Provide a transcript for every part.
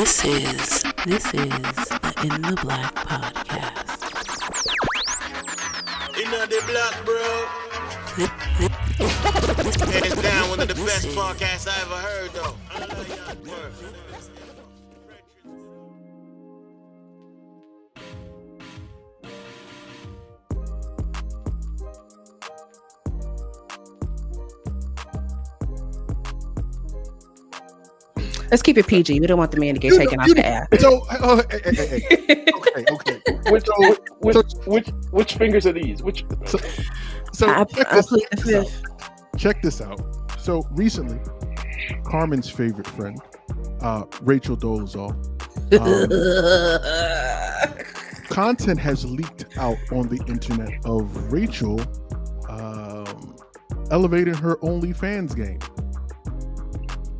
This is this is the In the Black podcast. In the black, bro. Hands down, one of the best podcasts I ever heard, though. Let's keep it PG. We don't want the man to get You taken know- off the know- air. So, oh, hey, hey, hey, hey. okay, okay. Which, So- which, which, which fingers are these? Which? So, so I, check, I this, plead check this out. check this out. So recently, Carmen's favorite friend, uh, Rachel Dolezal, um, content has leaked out on the internet of Rachel um, elevating her OnlyFans game.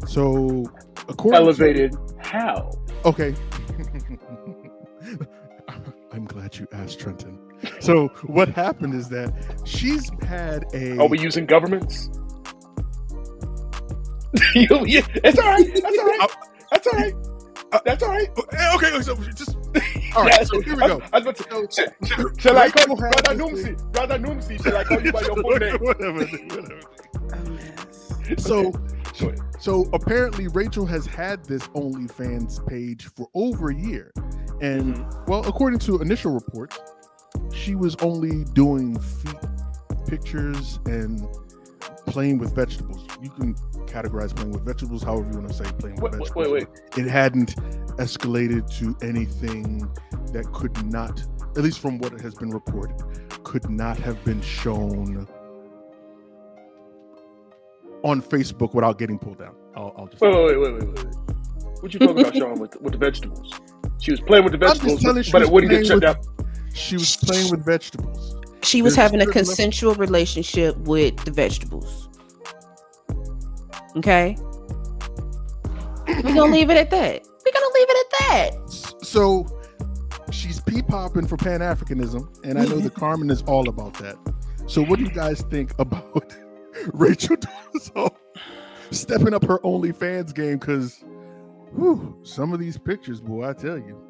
So, according Elevated. How? Okay. I'm glad you asked, Trenton. So, what happened is that she's had a. Are we using governments? You- you- it's all right. That's all right. That's all right. That's all right. Uh, uh, okay, so just all right. So here we go. I, I was about to, So- shall, shall, shall I call you Rachel Brother had Numsi? Brother Numsi, shall I call you by your full name? whatever, whatever. A mess. So, Ahead. so apparently Rachel has had this OnlyFans page for over a year, and Mm-hmm. well, according to initial reports, she was only doing feet pictures and playing with vegetables. You can categorize playing with vegetables however you want to say playing with wait, vegetables. wait, wait. It hadn't escalated to anything that could not, at least from what has been reported, could not have been shown on Facebook without getting pulled down. I'll, I'll just. Wait, wait, wait, wait, wait, wait. What you talking about, Sean, with, with the vegetables? She was playing with the vegetables, but, she but was it wouldn't get playing shut with- down. She was playing with vegetables. She was There's having a certain level- consensual relationship with the vegetables. Okay. We're gonna leave it at that. We're gonna leave it at that. So she's pea popping for Pan Africanism, and I know mm-hmm. the Carmen is all about that. So, what do you guys think about Rachel Dolezal stepping up her OnlyFans game? Because some of these pictures, boy, I tell you,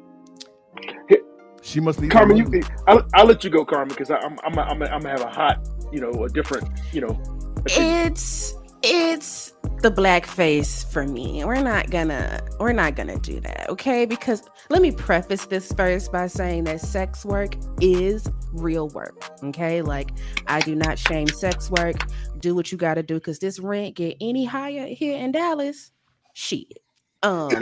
she must need. Carmen, you, I'll, I'll let you go, Carmen, because I'm I'm I'm I'm gonna have a hot, you know, a different, you know. opinion. It's it's the blackface for me. We're not gonna we're not gonna do that, okay? Because let me preface this first by saying that sex work is real work. Okay. Like I do not shame sex work. Do what you gotta do because this rent get any higher here in Dallas. Shit. Um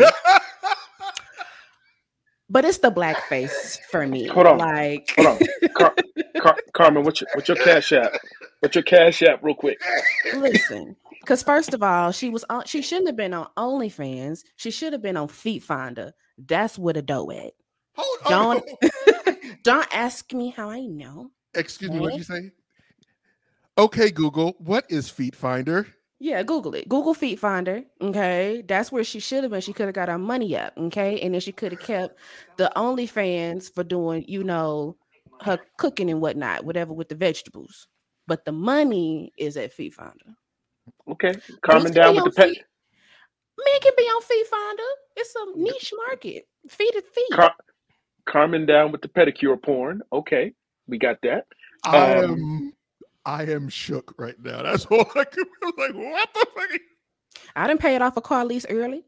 but it's the blackface for me. Hold on. Like Hold on, Car- Car- Carmen, what's your what's your cash app? What's your cash app, real quick? Listen, because first of all, she was on. She shouldn't have been on OnlyFans. She should have been on Feet Finder. That's where the dough at. Hold Don't don't ask me how I know. Excuse me, what did you say? Okay, Google, what is Feet Finder? Yeah, Google it. Google Feet Finder. Okay, that's where she should have been. She could have got her money up. Okay, and then she could have kept the OnlyFans for doing, you know, her cooking and whatnot, whatever with the vegetables. But the money is at Feet Finder. Okay, calming down with the on pet. Feet- Men can be on Feet Finder. It's a niche market. Feet to feet. Car- Carmen down with the pedicure porn. Okay, we got that. I Um, am, I am shook right now. That's all I could. I'm like, what the fuck? I didn't pay it off a car lease early.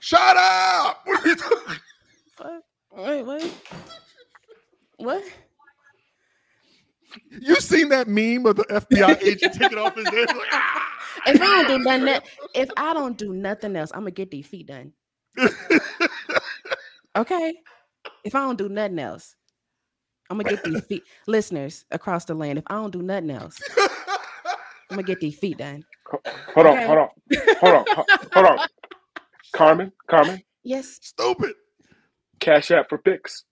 Shut up! What are you talking- Fuck. Wait, wait. What? You seen that meme of the FBI agent taking off his head? Like, "Ah!" If I don't do nothing, else, if I don't do nothing else, I'm gonna get these feet done. Okay. If I don't do nothing else, I'm gonna get these feet. Listeners across the land, if I don't do nothing else, I'm gonna get these feet done. Hold on, Okay. hold on, hold on, hold on. Carmen, Carmen, Yes, Stupid. cash app for pics.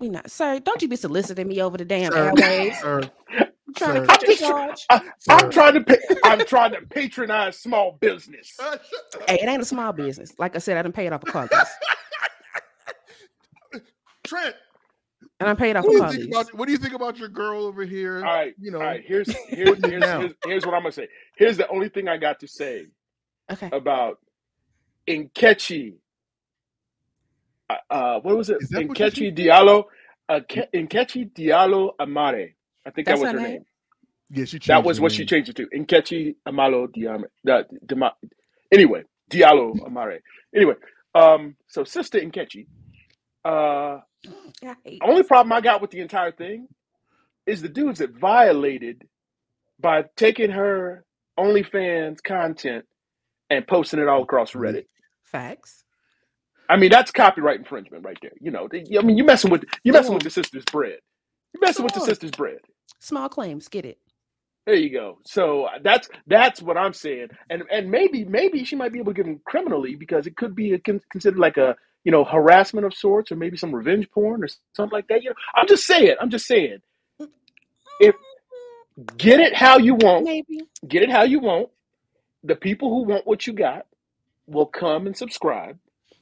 we not. Sir, don't you be soliciting me over the damn Sir, airwaves. sir, I'm trying sir. to catch a charge. I, I'm trying to pay, I'm trying to patronize small business. Hey, it ain't a small business. Like I said, I didn't pay it off a car lease. Trent, And I'm paid off what a do, you think about, what do you think about your girl over here? All right, you know, all right. Here's here's here's, here's here's what I'm gonna say. Here's the only thing I got to say Okay. about Nkechi. Uh, uh, what was it? that what you Nkechi said? Diallo. Uh, Ke- Nkechi Diallo Amare. I think That's that was her her name? name. Yeah, she changed That was her what she changed it to. Nkechi Amalo Diame. The, Dima, anyway, Diallo Amare. Anyway, um, so sister Nkechi. Uh, I only problem I got with the entire thing is the dudes that violated by taking her OnlyFans content and posting it all across Reddit. facts. I mean, that's copyright infringement right there. You know, I mean, you're messing with you're messing with Boom. the sister's bread. You're messing with the sister's bread. Small claims. Get it. There you go. So uh, that's that's what I'm saying, and and maybe maybe she might be able to get him criminally because it could be a, considered like a you know harassment of sorts, or maybe some revenge porn or something like that. You know, I'm just saying. I'm just saying. If get it how you want, Maybe. get it how you want. The people who want what you got will come and subscribe,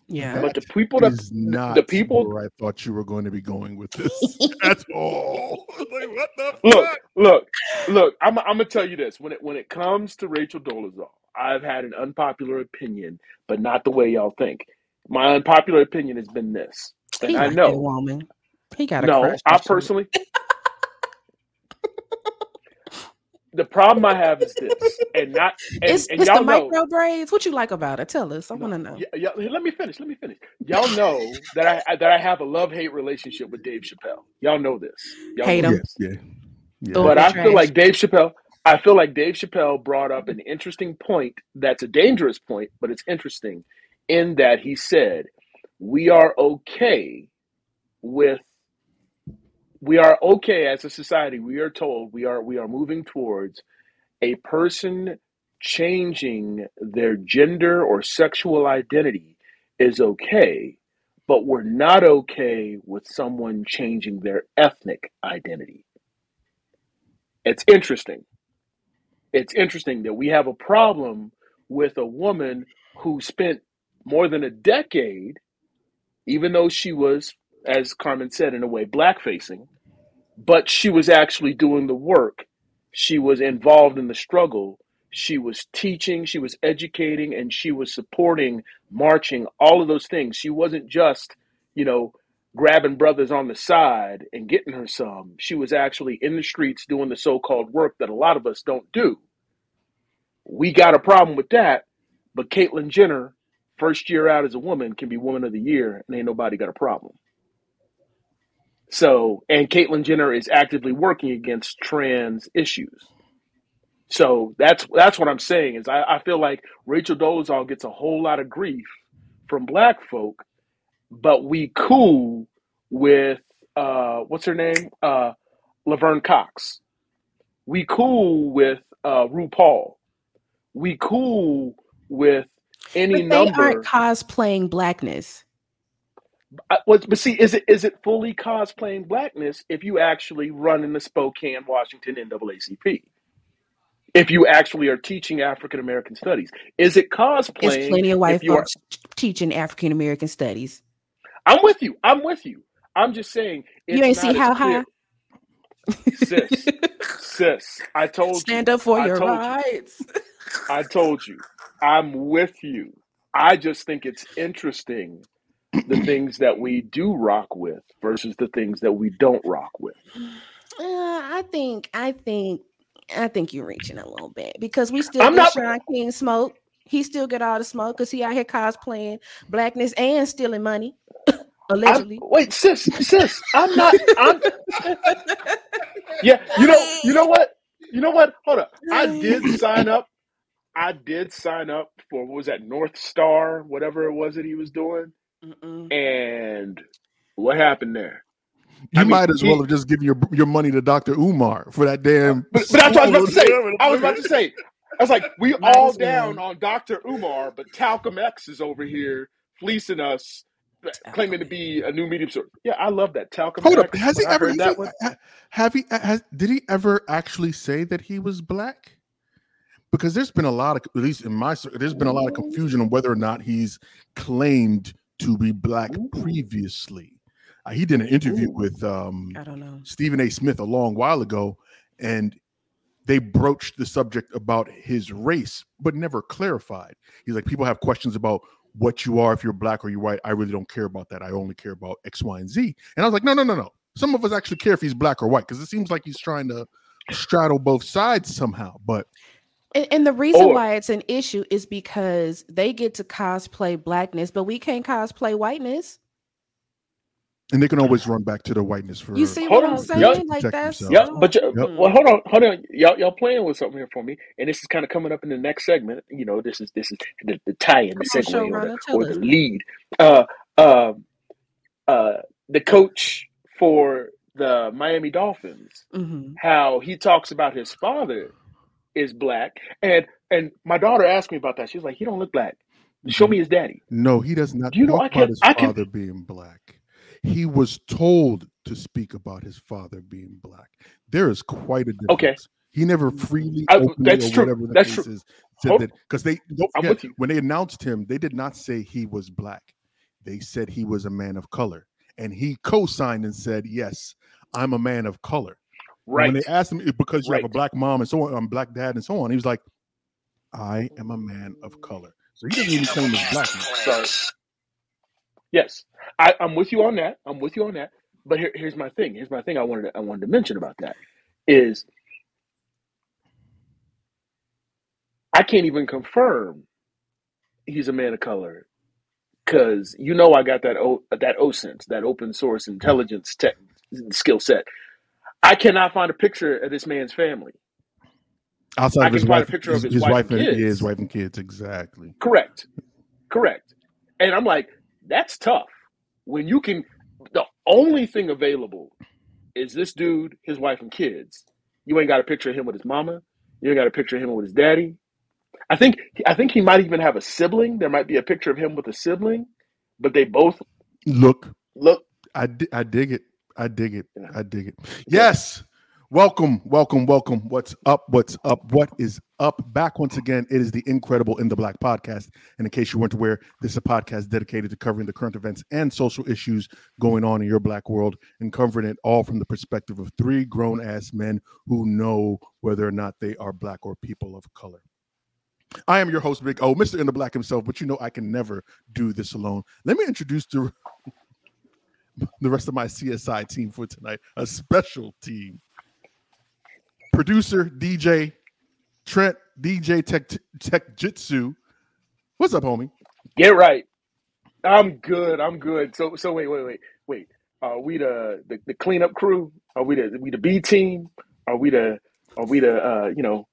Yeah. but the people that Is not the people where I thought you were going to be going with this at all. Like, what the look, fuck? look, look. I'm, I'm gonna tell you this: when it when it comes to Rachel Dolezal, I've had an unpopular opinion, but not the way y'all think. My unpopular opinion has been this, and he I know. woman. He got a No, crush. I personally. the problem I have is this, and not and, It's and it's y'all the know. micro braids. What you like about it? Tell us. I No, want to know. y- y- let me finish. Let me finish. Y'all know that I that I have a love hate relationship with Dave Chappelle. Y'all know this. Y'all Hate know him. this. Yeah, yeah. yeah. But they're I feel like Dave Chappelle. I feel like Dave Chappelle brought up an interesting point. That's a dangerous point, but it's interesting in that he said we are okay with we are okay as a society. We are told we are we are moving towards a person changing their gender or sexual identity is okay, but we're not okay with someone changing their ethnic identity. It's interesting. It's interesting that we have a problem with a woman who spent more than a decade, even though she was, as Carmen said, in a way, blackfacing, but she was actually doing the work. She was involved in the struggle. She was teaching, she was educating, and she was supporting, marching, all of those things. She wasn't just, you know, grabbing brothers on the side and getting her some. She was actually in the streets doing the so called work that a lot of us don't do. We got a problem with that, but Caitlyn Jenner, first year out as a woman, can be woman of the year, and ain't nobody got a problem. So, and Caitlyn Jenner is actively working against trans issues. So that's that's what I'm saying is I, I feel like Rachel Dolezal gets a whole lot of grief from black folk, but we cool with uh what's her name? Uh Laverne Cox. We cool with uh RuPaul. We cool with any But they number aren't cosplaying blackness. I, but see, is it is it fully cosplaying blackness if you actually run in the Spokane, Washington NAACP? If you actually are teaching African American studies, is it There's cosplaying plenty of white if you are? folks teaching African American studies. I'm with you. I'm with you. I'm just saying You ain't see not as how clear, high. sis. Sis, I told Stand you. up for I your told you. rights. I told you. I'm with you. I just think it's interesting the things that we do rock with versus the things that we don't rock with. Uh, I think, I think, I think you're reaching a little bit because we still I'm get not. Shaun King smoke. He still get all the smoke because he out here cosplaying blackness and stealing money, I'm allegedly. wait, sis, sis. I'm not. I'm yeah. You know. You know what? You know what? Hold up. I did sign up. I did sign up for what was that North Star, whatever it was that he was doing, Mm-mm. and what happened there? You I mean, might as well he. have just given your your money to Dr. Umar for that damn. But, but that's what I was about to say. I was about to say. I was like, we Might all down well. on Dr. Umar, but Talcum X is over here fleecing us, claiming to be a new medium source. Yeah, I love that. Talcum Hold up, has he I ever? heard he, that one, have he? Has did he ever actually say that he was black? Because there's been a lot of, at least in my, cir- there's been a lot of confusion on whether or not he's claimed to be black Ooh. previously. Uh, he did an interview Ooh. with um, I don't know. Stephen A. Smith a long while ago, and they broached the subject about his race, but never clarified. He's like, people have questions about what you are, if you're black or you're white. I really don't care about that. I only care about X, Y, and Z. And I was like, no, no, no, no. Some of us actually care if he's black or white because it seems like he's trying to straddle both sides somehow. But And, and the reason Or- why it's an issue is because they get to cosplay blackness, but we can't cosplay whiteness. and they can always run back to the whiteness for You see Hold what I'm on. saying? Yup. Like Protect that's themselves. Yeah, but you, Mm. well, hold on, hold on. Y'all, y'all playing with something here for me, and this is kind of coming up in the next segment. You know, this is this is the, the tie-in, the Come on, segue, or the, or the lead. Uh, um, uh, the coach for the Miami Dolphins, Mhm. how he talks about his father is black, and and my daughter asked me about that. She was like, "He don't look black. Show me his daddy." no, he does not Do you know, I about can- his I can- father being black. He was told to speak about his father being black. There is quite a difference. Okay. He never freely, I- that's true. whatever the That's case true. is, said Hold- oh, that because they don't forget, when they announced him, they did not say he was black. They said he was a man of color, and he co-signed and said, "Yes, I'm a man of color." And Right. When they asked him "If- because you have a black mom and so on, um, black dad and so on, he was like, "I am a man of color." So he doesn't even claim his blackness. So, yes, I, I'm with you on that. I'm with you on that. But here, here's my thing. Here's my thing. I wanted to, I wanted to mention about that is I can't even confirm he's a man of color because you know I got that o, that OSINT, that open source intelligence tech skill set. I cannot find a picture of this man's family. Outside I of his can find a wife, picture of his, his his wife wife and and yeah, kids. his wife and kids, exactly. Correct. Correct. And I'm like, that's tough. When you can, the only thing available is this dude, his wife, and kids. You ain't got a picture of him with his mama. You ain't got a picture of him with his daddy. I think I think he might even have a sibling. There might be a picture of him with a sibling, but they both Look, look. I I dig it. I dig it. I dig it. Yes. Welcome, welcome, welcome. What's up? What's up? What is up? Back once again. It is the Incredible in the Black podcast. And in case you weren't aware, this is a podcast dedicated to covering the current events and social issues going on in your black world and covering it all from the perspective of three grown ass men who know whether or not they are black or people of color. I am your host, Big O, Mr. In the Black himself, but you know I can never do this alone. Let me introduce the the rest of my CSI team for tonight. A special team. Producer DJ Trent DJ Tech Techjitsu. What's up, homie? Get right. I'm good. I'm good. So so wait wait wait wait. Are we the the, the cleanup crew? Are we the we the B team? Are we the are we the uh you know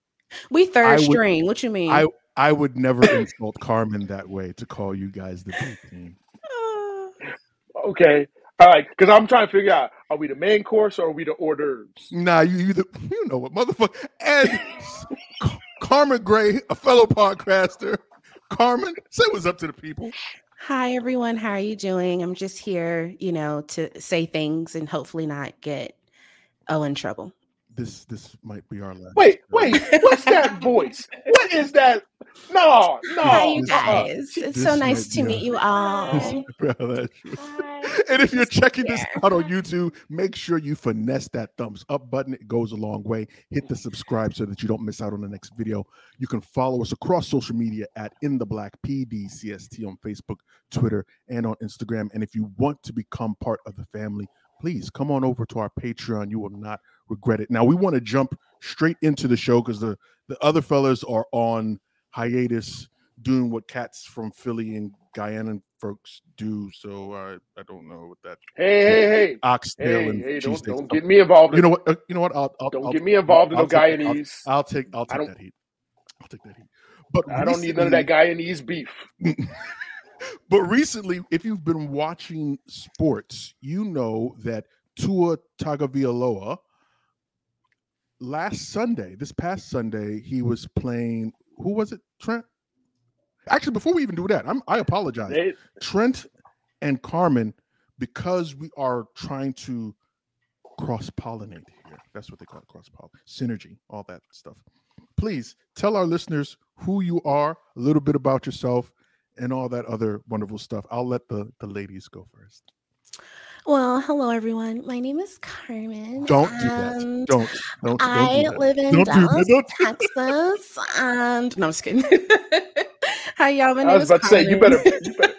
We third I would- string. What you mean? I I would never insult Carmen that way to call you guys the B team. Uh, Okay. All right. Because I'm trying to figure out are we the main course or are we the hors d'oeuvres? Nah, you you, the, you know what, motherfucker. And Carmen Gray, a fellow podcaster. Carmen, say what's up to the people. Hi everyone, how are you doing? I'm just here, you know, to say things and hopefully not get oh in trouble. This this might be our last. Wait, show. wait. What's that voice? What is that? No, no. Hi you this- guys. It's so nice to meet you all. Well, and if you're checking this out on YouTube, make sure you finesse that thumbs up button. It goes a long way. Hit the subscribe so that you don't miss out on the next video. You can follow us across social media at In the Black PDCST on Facebook, Twitter, and on Instagram. And if you want to become part of the family, please come on over to our Patreon. You will not regret it. Now we want to jump straight into the show because the the other fellas are on hiatus doing what cats from Philly and Guyana folks do. So I I don't know what that Hey, hey, hey. oxtail Hey, and hey, don't, don't get me involved. You know what? uh, you know what? I'll, I'll don't I'll, get me involved in I'll no take that. I'll- Guyanese. I'll take I'll take that heat. I'll take that heat. But I don't need none of that Guyanese beef. but recently, if you've been watching sports, you know that Tua Tagovailoa last Sunday, this past Sunday, he was playing. Who was it? Trent. Actually, before we even do that, I'm, I apologize. They, Trent and Carmen, because we are trying to cross pollinate here. That's what they call it, cross pollinate, synergy, all that stuff. Please tell our listeners who you are, a little bit about yourself, and all that other wonderful stuff. I'll let the the ladies go first. Well, hello everyone. My name is Carmen. Don't do that. Don't don't don't I do that. live in Don't. Dallas, Don't Texas. And no, I'm just kidding. Hi, y'all. My name I was about to say you better. You better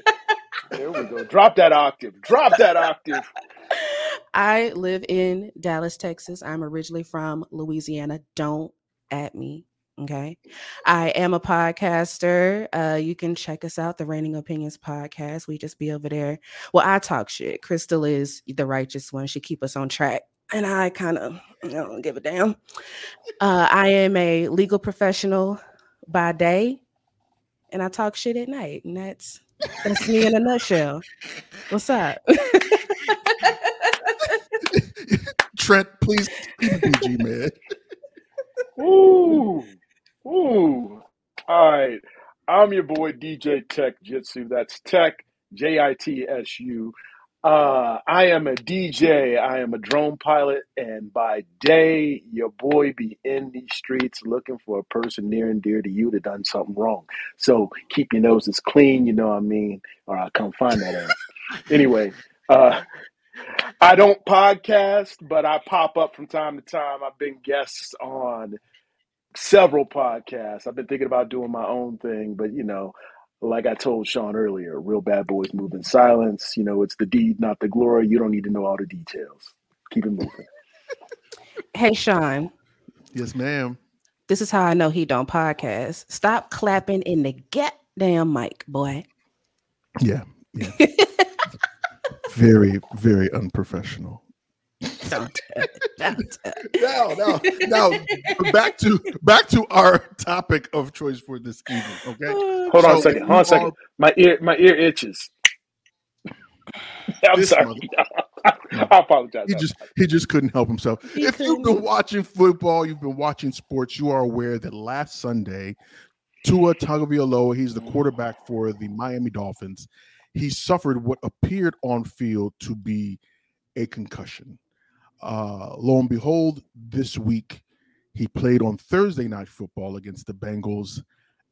there we go. Drop that octave. Drop that octave. I live in Dallas, Texas. I'm originally from Louisiana. Don't at me. Okay. I am a podcaster. Uh, you can check us out, the Reigning Opinions podcast. We just be over there. Well, I talk shit. Crystal is the righteous one. She keep us on track. And I kind of don't give a damn. Uh, I am a legal professional by day, and I talk shit at night. And that's that's me in a nutshell. What's up? Trent, please keep it PG, man. Ooh, ooh. All right. I'm your boy DJ Techjitsu. That's Tech J I T S U. Uh, I am a DJ. I am a drone pilot, and by day, your boy be in these streets looking for a person near and dear to you that done something wrong. So keep your noses clean. You know what I mean, or I'll come find that ass. Anyway, uh, I don't podcast, but I pop up from time to time. I've been guests on several podcasts. I've been thinking about doing my own thing, but you know, like I told Sean earlier, real bad boys move in silence. You know, it's the deed, not the glory. You don't need to know all the details. Keep it moving. hey, Sean. Yes, ma'am. This is how I know he don't podcast. Stop clapping in the goddamn mic, boy. Yeah, yeah. very, very unprofessional. Don't do it. Don't do it. Now, now, now, back to back to our topic of choice for this evening. Okay. Oh, hold on a second. Hold on a second. are- My ear, my ear itches. I'm This sorry. I apologize. He just he just couldn't help himself. He if you've been watching football, you've been watching sports, you are aware that last Sunday, Tua Tagovailoa, he's the quarterback for the Miami Dolphins. He suffered what appeared on field to be a concussion. Uh, lo and behold, this week he played on Thursday night football against the Bengals,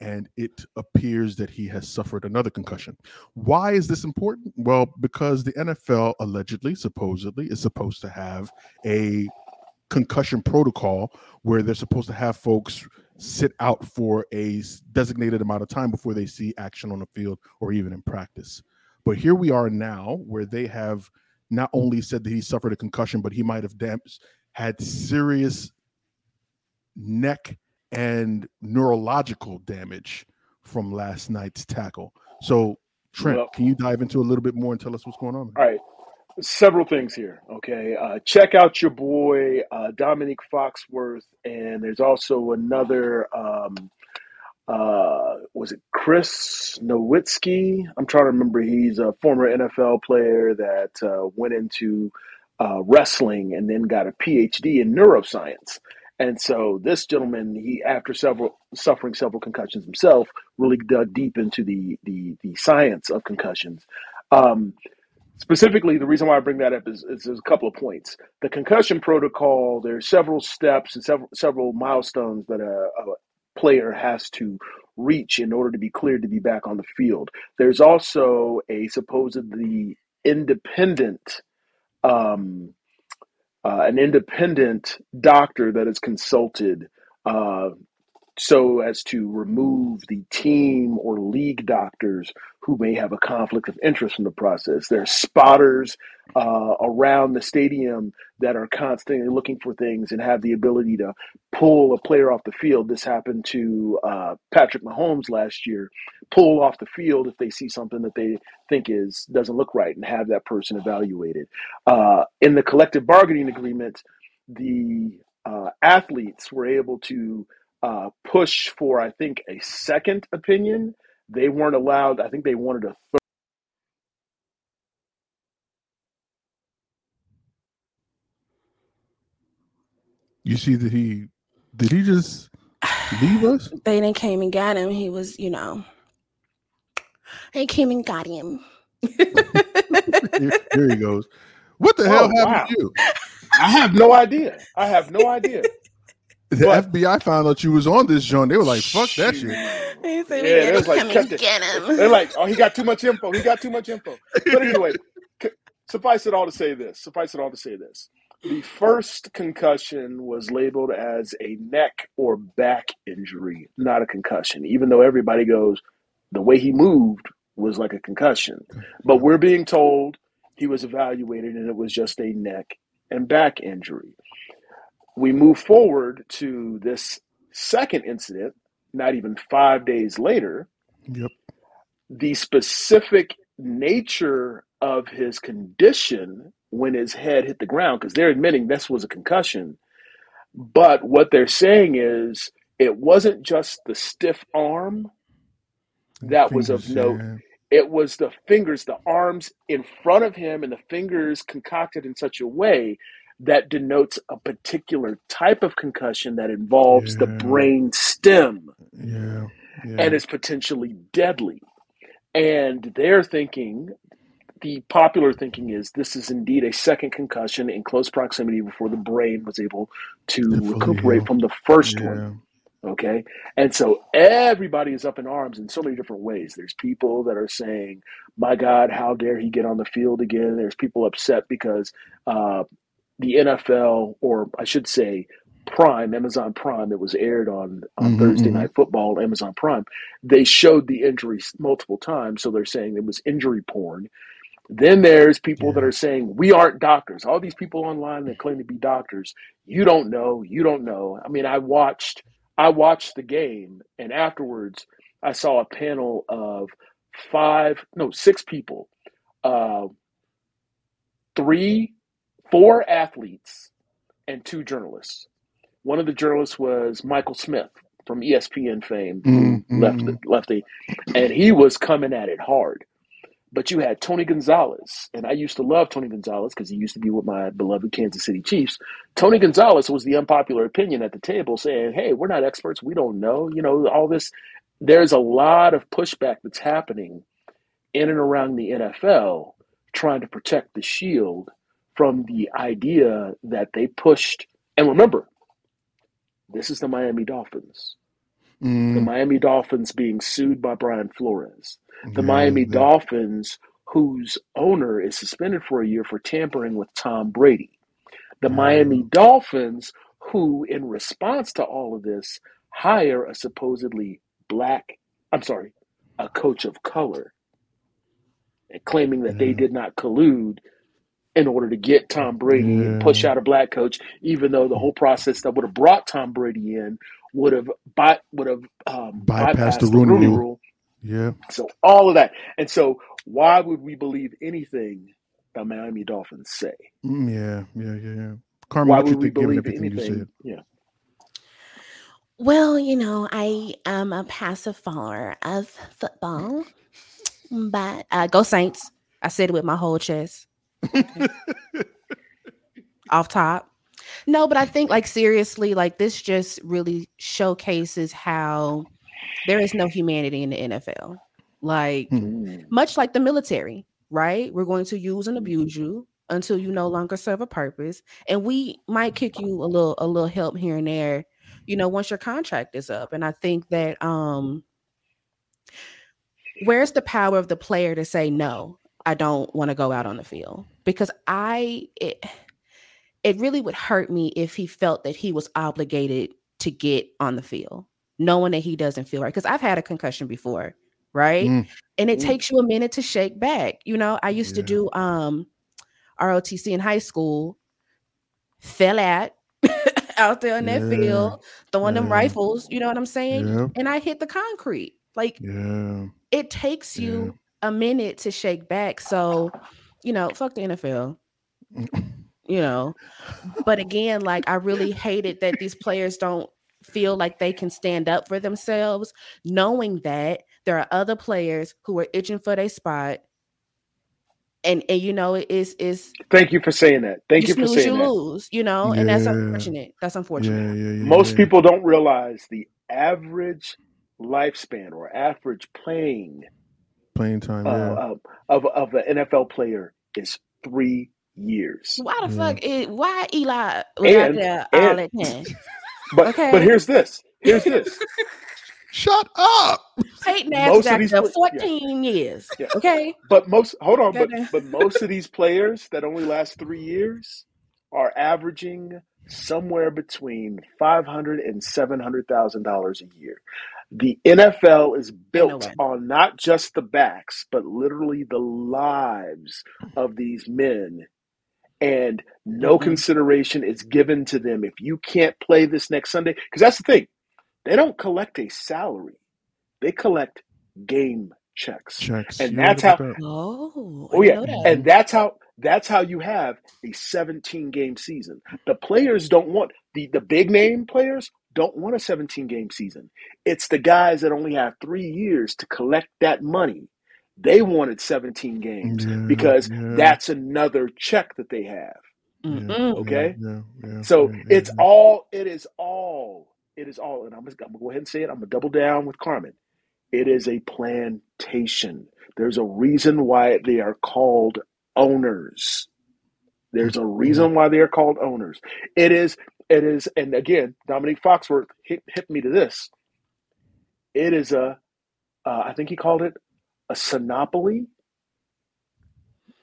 and it appears that he has suffered another concussion. Why is this important? Well, because the NFL allegedly, supposedly, is supposed to have a concussion protocol where they're supposed to have folks sit out for a designated amount of time before they see action on the field or even in practice. But here we are now where they have not only said that he suffered a concussion, but he might have dam- had serious neck and neurological damage from last night's tackle. So, Trent, Well- can you dive into a little bit more and tell us what's going on? All right. Several things here. Okay. Uh, check out your boy, uh, Domonique Foxworth. And there's also another, um, uh, was it Chris Nowitzki? I'm trying to remember. He's a former NFL player that uh, went into uh, wrestling and then got a PhD in neuroscience. And so this gentleman, he after several suffering several concussions himself, really dug deep into the the, the science of concussions. Um, specifically, the reason why I bring that up is, is there's a couple of points. The concussion protocol, there's several steps and several several milestones that a, a player has to reach in order to be cleared to be back on the field. There's also a supposedly independent um, uh, an independent doctor that is consulted uh, so as to remove the team or league doctors who may have a conflict of interest in the process. There are spotters uh, around the stadium that are constantly looking for things and have the ability to pull a player off the field. This happened to uh, Patrick Mahomes last year. Pull off the field if they see something that they think is doesn't look right and have that person evaluated. Uh, in the collective bargaining agreement, the uh, athletes were able to uh, push for, I think, a second opinion. They weren't allowed. I think they wanted a third. You see that he did he just leave us? They didn't came and got him. He was, you know, they came and got him. Here, here he goes. What the hell Oh, happened wow. to you? I have no idea. I have no idea. The But- FBI found out you was on this joint. They were like, "Fuck that shit." He said, Yeah, "We it was like, come and get him." They're like, oh, he got too much info. He got too much info. But anyway, suffice it all to say this. Suffice it all to say this. The first concussion was labeled as a neck or back injury, not a concussion, even though everybody goes, the way he moved was like a concussion. But we're being told he was evaluated and it was just a neck and back injury. We move forward to this second incident, not even five days later. Yep. The specific nature of his condition when his head hit the ground, because they're admitting this was a concussion. But what they're saying is it wasn't just the stiff arm that was of note. yeah. It was the fingers, the arms in front of him, and the fingers concocted in such a way that denotes a particular type of concussion that involves the brain stem Yeah. Yeah. and is potentially deadly. And they're thinking, the popular thinking is this is indeed a second concussion in close proximity before the brain was able to recuperate heal. from the first yeah. one. Okay. And so everybody is up in arms in so many different ways. There's people that are saying, my God, how dare he get on the field again? There's people upset because uh, the NFL, or I should say, Prime, Amazon Prime, that was aired on, on Mhm, Thursday mhm. Night Football, Amazon Prime, they showed the injuries multiple times. So they're saying it was injury porn. Then there's people that are saying, we aren't doctors. All these people online that claim to be doctors, you don't know, you don't know. I mean, I watched I watched the game and afterwards I saw a panel of five, no, six people. Uh, three, four athletes and two journalists. One of the journalists was Michael Smith from ESPN fame, who Mm, left mm, lefty, and he was coming at it hard. But you had Tony Gonzalez, and I used to love Tony Gonzalez because he used to be with my beloved Kansas City Chiefs. Tony Gonzalez was the unpopular opinion at the table, saying, "Hey, we're not experts. We don't know. You know all this." There's a lot of pushback that's happening in and around the NFL, trying to protect the shield from the idea that they pushed. And remember, this is the Miami Dolphins. The mm. Miami Dolphins being sued by Brian Flores the Yeah, Miami that- Dolphins, whose owner is suspended for a year for tampering with Tom Brady. The Yeah. Miami Dolphins, who, in response to all of this, hire a supposedly black, I'm sorry, a coach of color, claiming that they did not collude in order to get Tom Brady and push out a black coach, even though the whole process that would have brought Tom Brady in would have by, would have um, Bypassed bypassed the the Rooney Rooney Rule. rule. Yeah. So all of that. And so why would we believe anything the Miami Dolphins say? Mm, yeah. Yeah. Yeah. Yeah. Carmen, Why what you would we think given believe everything you anything? said? Yeah. Well, you know, I am a passive follower of football, but Uh, go Saints. I said it with my whole chest. Off top. No, but I think like seriously, like this just really showcases how there is no humanity in the NFL. Like Mm. much like the military, right? We're going to use and abuse you until you no longer serve a purpose. And we might kick you a little a little help here and there, you know, once your contract is up. And I think that um where's the power of the player to say no, I don't want to go out on the field? Because I it it really would hurt me if he felt that he was obligated to get on the field, knowing that he doesn't feel right. Because I've had a concussion before, right? Mm. And it Mm. takes you a minute to shake back. You know, I used to do um ROTC in high school, fell at out there in that Yeah. field, throwing them rifles, you know what I'm saying? Yeah. And I hit the concrete. Like Yeah. it takes you a minute to shake back. So, you know, fuck the NFL. You know. But again, like I really hated that these players don't feel like they can stand up for themselves, knowing that there are other players who are itching for their spot. And and you know, it is is Thank you for saying that. Thank you, you for snooze, saying you that. lose, you know, and that's unfortunate. That's unfortunate. Yeah. Yeah. Yeah. Most yeah. people don't realize the average lifespan or average playing playing time. uh, Yeah. of, of of an NFL player is three years. Why the Yeah. fuck is why Eli was out And- there all and- that time? But Okay. but here's this. Here's this. Shut up. Peyton Most of these got pla- there yeah. 14 years. Yeah. Okay. But most hold on, but but most of these players that only last three years are averaging somewhere between five hundred and seven hundred thousand dollars a year. The NFL is built on not just the backs, but literally the lives of these men. And no Mhm. consideration is given to them if you can't play this next Sunday. Because that's the thing. They don't collect a salary. They collect game checks. Checks. And You that's how that? Oh, Oh yeah, that. and that's how that's how you have a 17 game season. The players don't want the the big name players don't want a 17 game season. It's the guys that only have 3 years to collect that money. They wanted 17 games Yeah, because yeah. that's another check that they have. Mm-hmm. Okay? Yeah, yeah. So yeah, yeah, it's yeah. all it is all it is all and I'm just, I'm going to go ahead and say it. I'm going to double down with Carmen. It is a plantation. There's a reason why they are called owners. There's a reason why they are called owners. It is, it is, and again, Domonique Foxworth hit, hit me to this. It is a, uh, I think he called it a synopoly.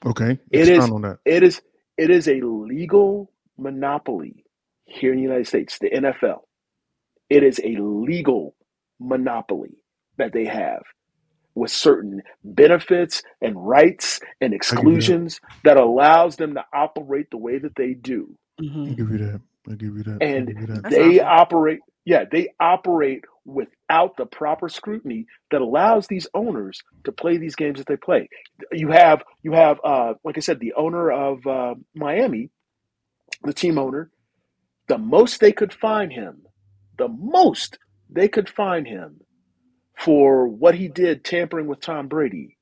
Okay. It is, on that. it is, it is a legal monopoly here in the United States, the NFL. It is a legal monopoly that they have with certain benefits and rights and exclusions that allows them to operate the way that they do. I Mhm. give you that. I give you that. And you that. They awful. operate, yeah, they operate without the proper scrutiny that allows these owners to play these games that they play. You have, you have, uh, like I said, the owner of uh, Miami, the team owner, the most they could find him, the most they could find him for what he did tampering with Tom Brady.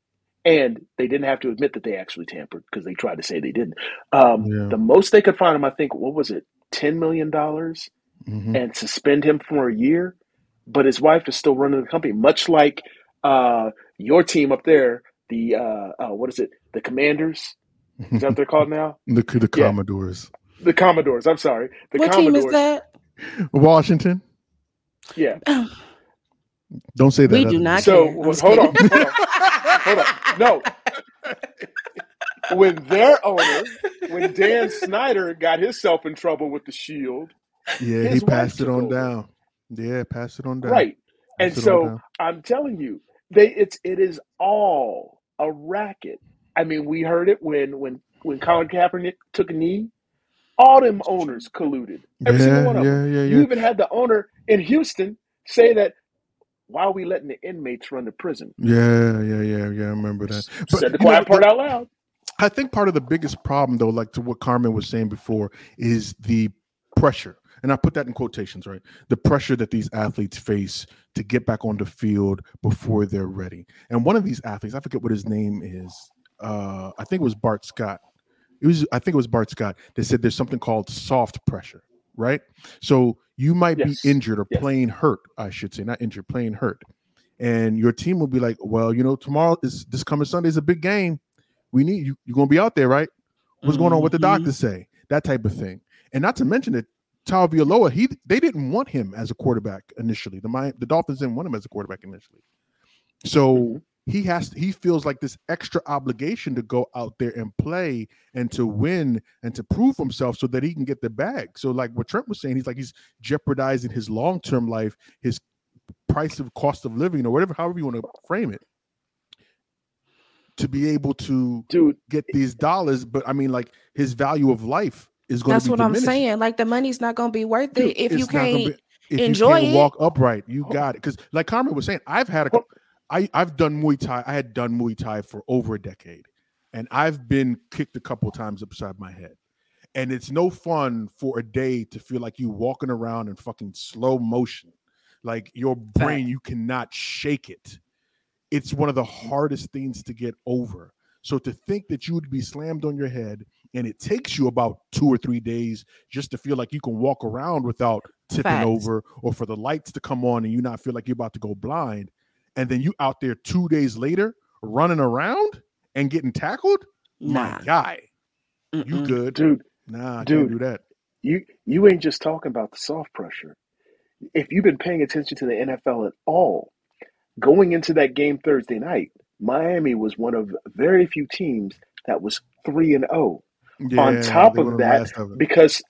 And they didn't have to admit that they actually tampered because they tried to say they didn't. Um, Yeah. The most they could find him, I think, what was it, $10 million Mhm. and suspend him for a year? But his wife is still running the company, much like uh, your team up there, the, uh, uh, what is it, the Commanders? Is that what they're called now? the the Yeah. Commodores. The Commodores, I'm sorry. The what team is that? Washington. Yeah. Don't say that. We do not So care. Well, hold on, hold on, hold on. No, when their owner, when Dan Snyder got himself in trouble with the Shield, Yeah, he passed it on over. down. Yeah, passed it on down. right? And Passed it so. I'm telling you, they it's it is all a racket. I mean, we heard it when when when Colin Kaepernick took a knee. All them owners colluded. Every single one of yeah, them. yeah, You yeah. even had the owner in Houston say that why are we letting the inmates run the prison? Yeah, yeah, yeah, yeah. I remember that. But, Said the you know, quiet part out loud. I think part of the biggest problem, though, like to what Carmen was saying before, is the pressure. And I put that in quotations, right? The pressure that these athletes face to get back on the field before they're ready. And one of these athletes, I forget what his name is. Uh, I think it was Bart Scott. It was, I think it was Bart Scott that said there's something called soft pressure, right? So you might Yes. be injured or Yes. playing hurt, I should say, not injured, playing hurt. And your team will be like, well, you know, tomorrow is this coming Sunday is a big game. We need you. You're gonna be out there, right? What's going on? What the Mhm. doctors say? That type of thing. And not to mention that Tagovailoa, he they didn't want him as a quarterback initially. The the Dolphins didn't want him as a quarterback initially. So he has he feels like this extra obligation to go out there and play and to win and to prove himself so that he can get the bag. So like what Trent was saying, he's like he's jeopardizing his long-term life, his price of cost of living or whatever, however you want to frame it, to be able to Dude, get these dollars. But I mean, like his value of life is going That's to be what I'm saying. Like the money's not gonna be worth Dude, it if you it's not gonna can't. be- if enjoy you can't it. walk upright, you got it. Because like Carmen was saying, I've had a, Well- I I've done Muay Thai. I had done Muay Thai for over a decade, and I've been kicked a couple times upside my head. And it's no fun for a day to feel like you walking around in fucking slow motion, like your brain you cannot shake it. It's one of the hardest things to get over. So to think that you would be slammed on your head and it takes you about two or three days just to feel like you can walk around without tipping Facts. over or for the lights to come on and you not feel like you're about to go blind and then you out there two days later running around and getting tackled Nah. my guy you Mm-mm. good dude, nah I Dude. can't do that you you ain't just talking about the soft pressure. if you've been paying attention to the NFL at all, going into that game Thursday night, Miami was one of very few teams that was three and zero. on top of that, of because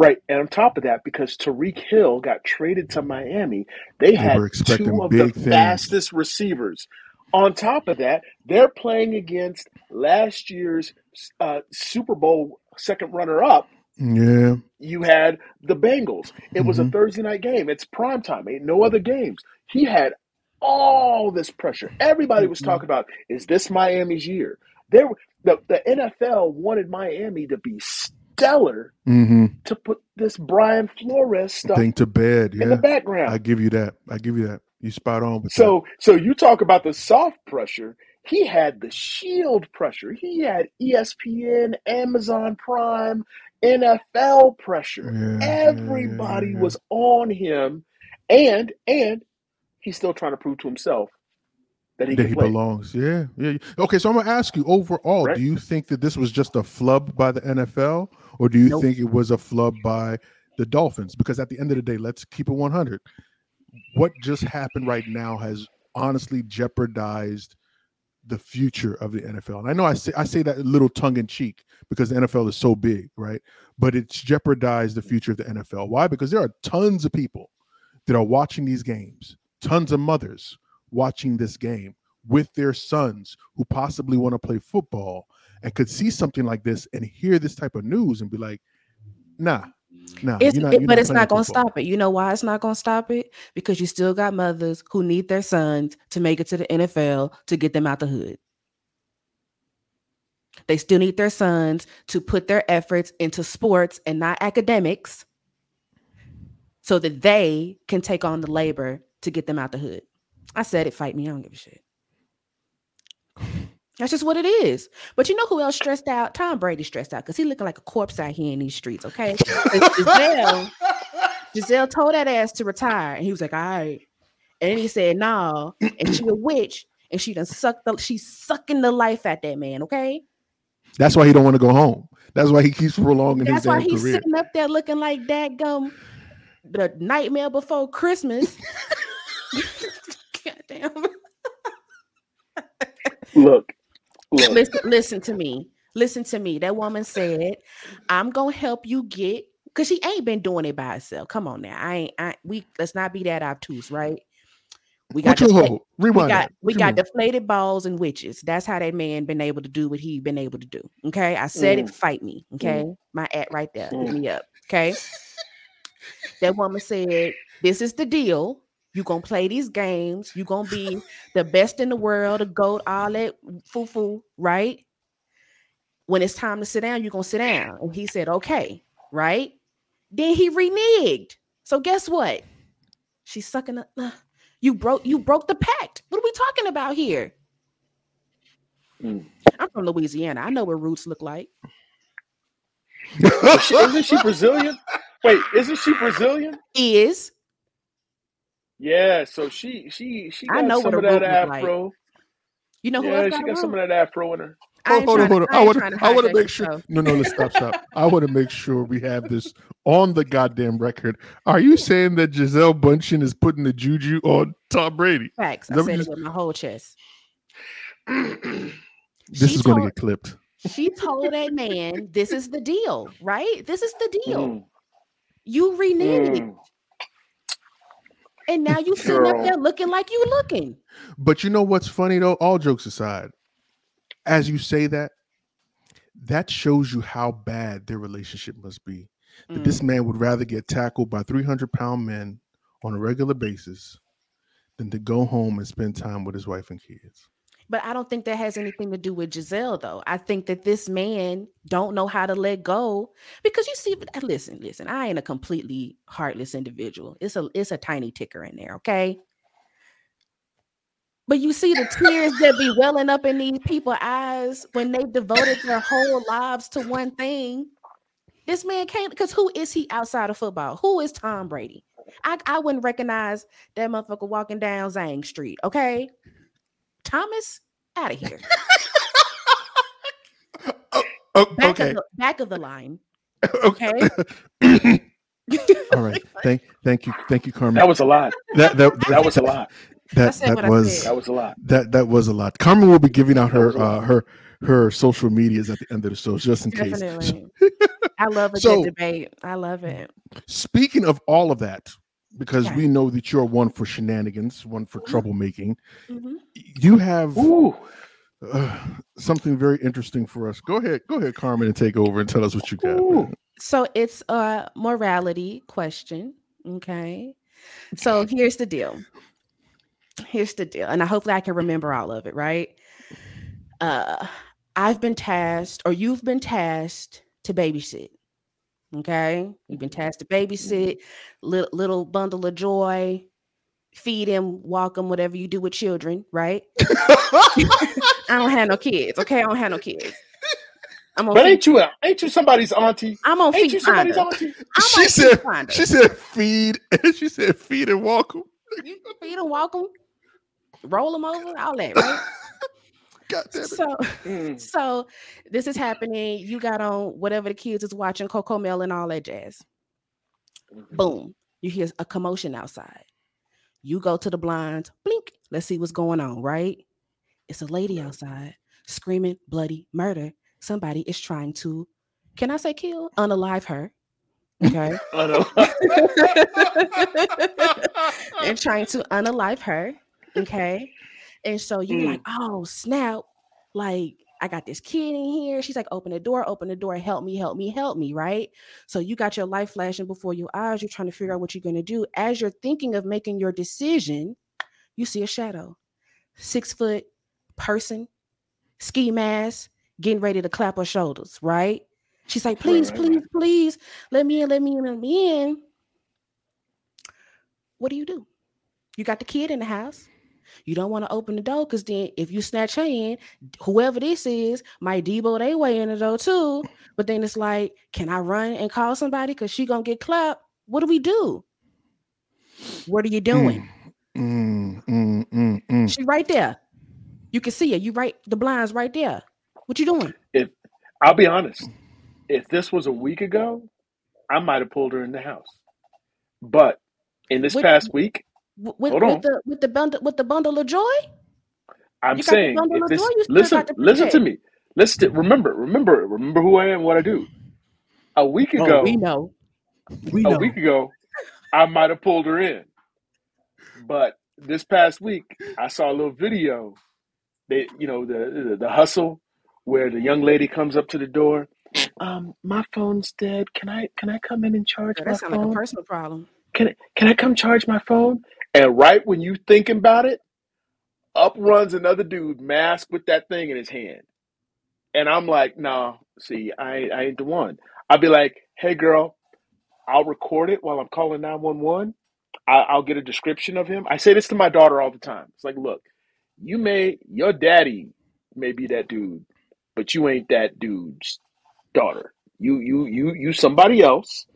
right, and on top of that, because Tyreek Hill got traded to Miami, they They had two of the things. fastest receivers. On top of that, they're playing against last year's uh, Super Bowl second runner-up. Yeah, You had the Bengals. It was a Mhm. Thursday night game. It's prime time. Ain't no other games. He had all this pressure. Everybody was Mhm. talking about, is this Miami's year? There, the, the NFL wanted Miami to be stellar hmm to put this Brian Flores stuff thing to bed. in the background. I give you that. I give you that. You spot on with that. So, so you talk about the soft pressure. He had the shield pressure. He had ESPN, Amazon Prime, NFL pressure. Yeah, yeah, Everybody yeah, yeah. was on him, and and he's still trying to prove to himself that he that he belongs. Yeah, yeah. Okay, so I'm gonna ask you overall, Right. do you think that this was just a flub by the NFL, or do you Nope. think it was a flub by the Dolphins? Because at the end of the day, let's keep it 100. What just happened right now has honestly jeopardized the future of the NFL. And I know I say I say that a little tongue in cheek because the NFL is so big, right? But it's jeopardized the future of the NFL. Why? Because there are tons of people that are watching these games, tons of mothers watching this game with their sons who possibly want to play football and could see something like this and hear this type of news and be like, nah, nah. It's, not- it- but it's not going to stop it. You know why it's not going to stop it? Because you still got mothers who need their sons to make it to the NFL to get them out the hood. They still need their sons to put their efforts into sports and not academics so that they can take on the labor to get them out the hood. I said it, fight me. I don't give a shit. That's just what it is. But you know who else stressed out? Tom Brady stressed out because he looking like a corpse out here in these streets, Okay, Gisele, Gisele told that ass to retire, and he was like, "All right." And he said, "No," and she a witch, and she done sucked the she's sucking the life at that man. Okay, That's why he don't want to go home. That's why he keeps prolonging that's his why he's career. sitting up there looking like that gum, the nightmare before Christmas. Goddamn. Look, look. listen, listen to me. Listen to me. That woman said, "I'm gonna help you get." Cause she ain't been doing it by herself. Come on now. I ain't. I we let's not be that obtuse, right? We got What you defla- hold? we Rewind. got we got deflated balls and witches. That's how that man been able to do what he been able to do. Okay, I said it. Mm. Fight me. Okay, my at right there. Hit Mm. me up. Okay. that woman said, "This is the deal. You gonna play these games. You gonna be the best in the world, the goat, all that foo foo, right? When it's time to sit down, you're gonna sit down." And he said, "Okay, right." Then he reneged. So guess what? She's sucking. up. uh, you broke. You broke the pact. What are we talking about here? Mm. I'm from Louisiana. I know what roots look like. Is she- Isn't she Brazilian? Wait, isn't she Brazilian? Is Yeah, so she she she I got know some what of that root look like. afro. you know who Yeah, else she got, a got some of that afro in her. I hold on, hold on. I I want to. to I want to make sure. show. No, no, let's stop, stop. I want to make sure we have this on the goddamn record. Are you saying that Gisele Bündchen is putting the juju on Tom Brady? Facts. I Is that what said you it with my whole chest. This She is going to get clipped. She told that man, "This is the deal, right? This is the deal. Mm, You reneged, mm. And now you sitting up there looking like you looking." But you know what's funny though? All jokes aside, as you say that, that shows you how bad their relationship must be. That Mm. this man would rather get tackled by 300 pound men on a regular basis than to go home and spend time with his wife and kids. But I don't think that has anything to do with Giselle, though. I think that this man don't know how to let go because you see. uh, Listen, listen. I ain't a completely heartless individual. It's a it's a tiny ticker in there, okay. But you see the tears that be welling up in these people's eyes when they've devoted their whole lives to one thing. This man can't because who is he outside of football? Who is Tom Brady? I, I wouldn't recognize that motherfucker walking down Zang Street, okay? Thomas, out of here. Oh, Back okay. of the back of the line. okay. All right. Thank thank you. Thank you, Carmen. That was a lot. that that, That was a lot. that, that was. That was a lot. that that was a lot. Carmen will be giving out her was a lot. uh, her her social medias at the end of the show, just in case. Definitely. I love a So- good debate. I love it. Speaking of all of that, because Okay. we know that you're one for shenanigans, one for Mhm. troublemaking, Mhm. you have Ooh. uh, something very interesting for us. Go ahead, go ahead, Carmen, and take over and tell us what you got. Ooh. So it's a morality question. Okay. So here's the deal. Here's the deal. And I hopefully I can remember all of it, right? Uh I've been tasked or you've been tasked to babysit. Okay. You've been mm-hmm. tasked to babysit, little, little bundle of joy, feed him, walk him, whatever you do with children, right? I don't have no kids. Okay. I don't have no kids. I'm on But ain't you a, ain't you somebody's auntie? I'm on Ain't feed you somebody's finder. auntie? I'm she on said feet finder. she said feed and she said feed and walk 'em. You can feed them, walk them, roll them over, all that, right? God damn it. so, Mm. so this is happening. You got on whatever the kids is watching, Coco Mel and all that jazz. Boom, you hear a commotion outside. You go to the blinds, blink. Let's see what's going on, right? It's a lady outside screaming bloody murder. Somebody is trying to, can I say kill? Unalive her. Okay. I know. and trying to unalive her. Okay. And so you Mm. like, oh snap. Like, I got this kid in here. She's like, open the door, open the door, help me, help me, help me. Right. So you got your life flashing before your eyes. You're trying to figure out what you're gonna do. As you're thinking of making your decision, you see a shadow, six foot person, ski mask, getting ready to clap her shoulders, right? She's like, please, please, please, let me in, let me in, let me in. What do you do? You got the kid in the house. You don't want to open the door because then if you snatch her in, whoever this is might debo they way in the door too. But then it's like, can I run and call somebody because she gonna get clapped? What do we do? What are you doing? Mm, mm, mm, mm. She right there. You can see her. You right the blinds right there. What you doing? If I'll be honest. If this was a week ago, I might have pulled her in the house. But in this With- past week, W- With, Hold on. with the with the bundle with the bundle of joy? I'm You got the saying bundle of this joy, you listen, got the listen to me. Listen to remember, remember, remember who I am, what I do. A week ago, Oh, we know. We a week ago, I might have pulled her in. But this past week, I saw a little video. They, you know, the the, the hustle where the young lady comes up to the door. Um, my phone's dead. Can I can I come in and charge Girl, my that sounds like a phone? personal problem. Can can I come charge my phone? And right when you thinking about it, up runs another dude masked with that thing in his hand. And I'm like, nah, see, I, ain't- I ain't the one. I'll be like, hey, girl, I'll record it while I'm calling 911. I, I'll get a description of him. I say this to my daughter all the time. It's like, look, you may, your daddy may be that dude, but you ain't that dude's daughter. You, you, you, you somebody else.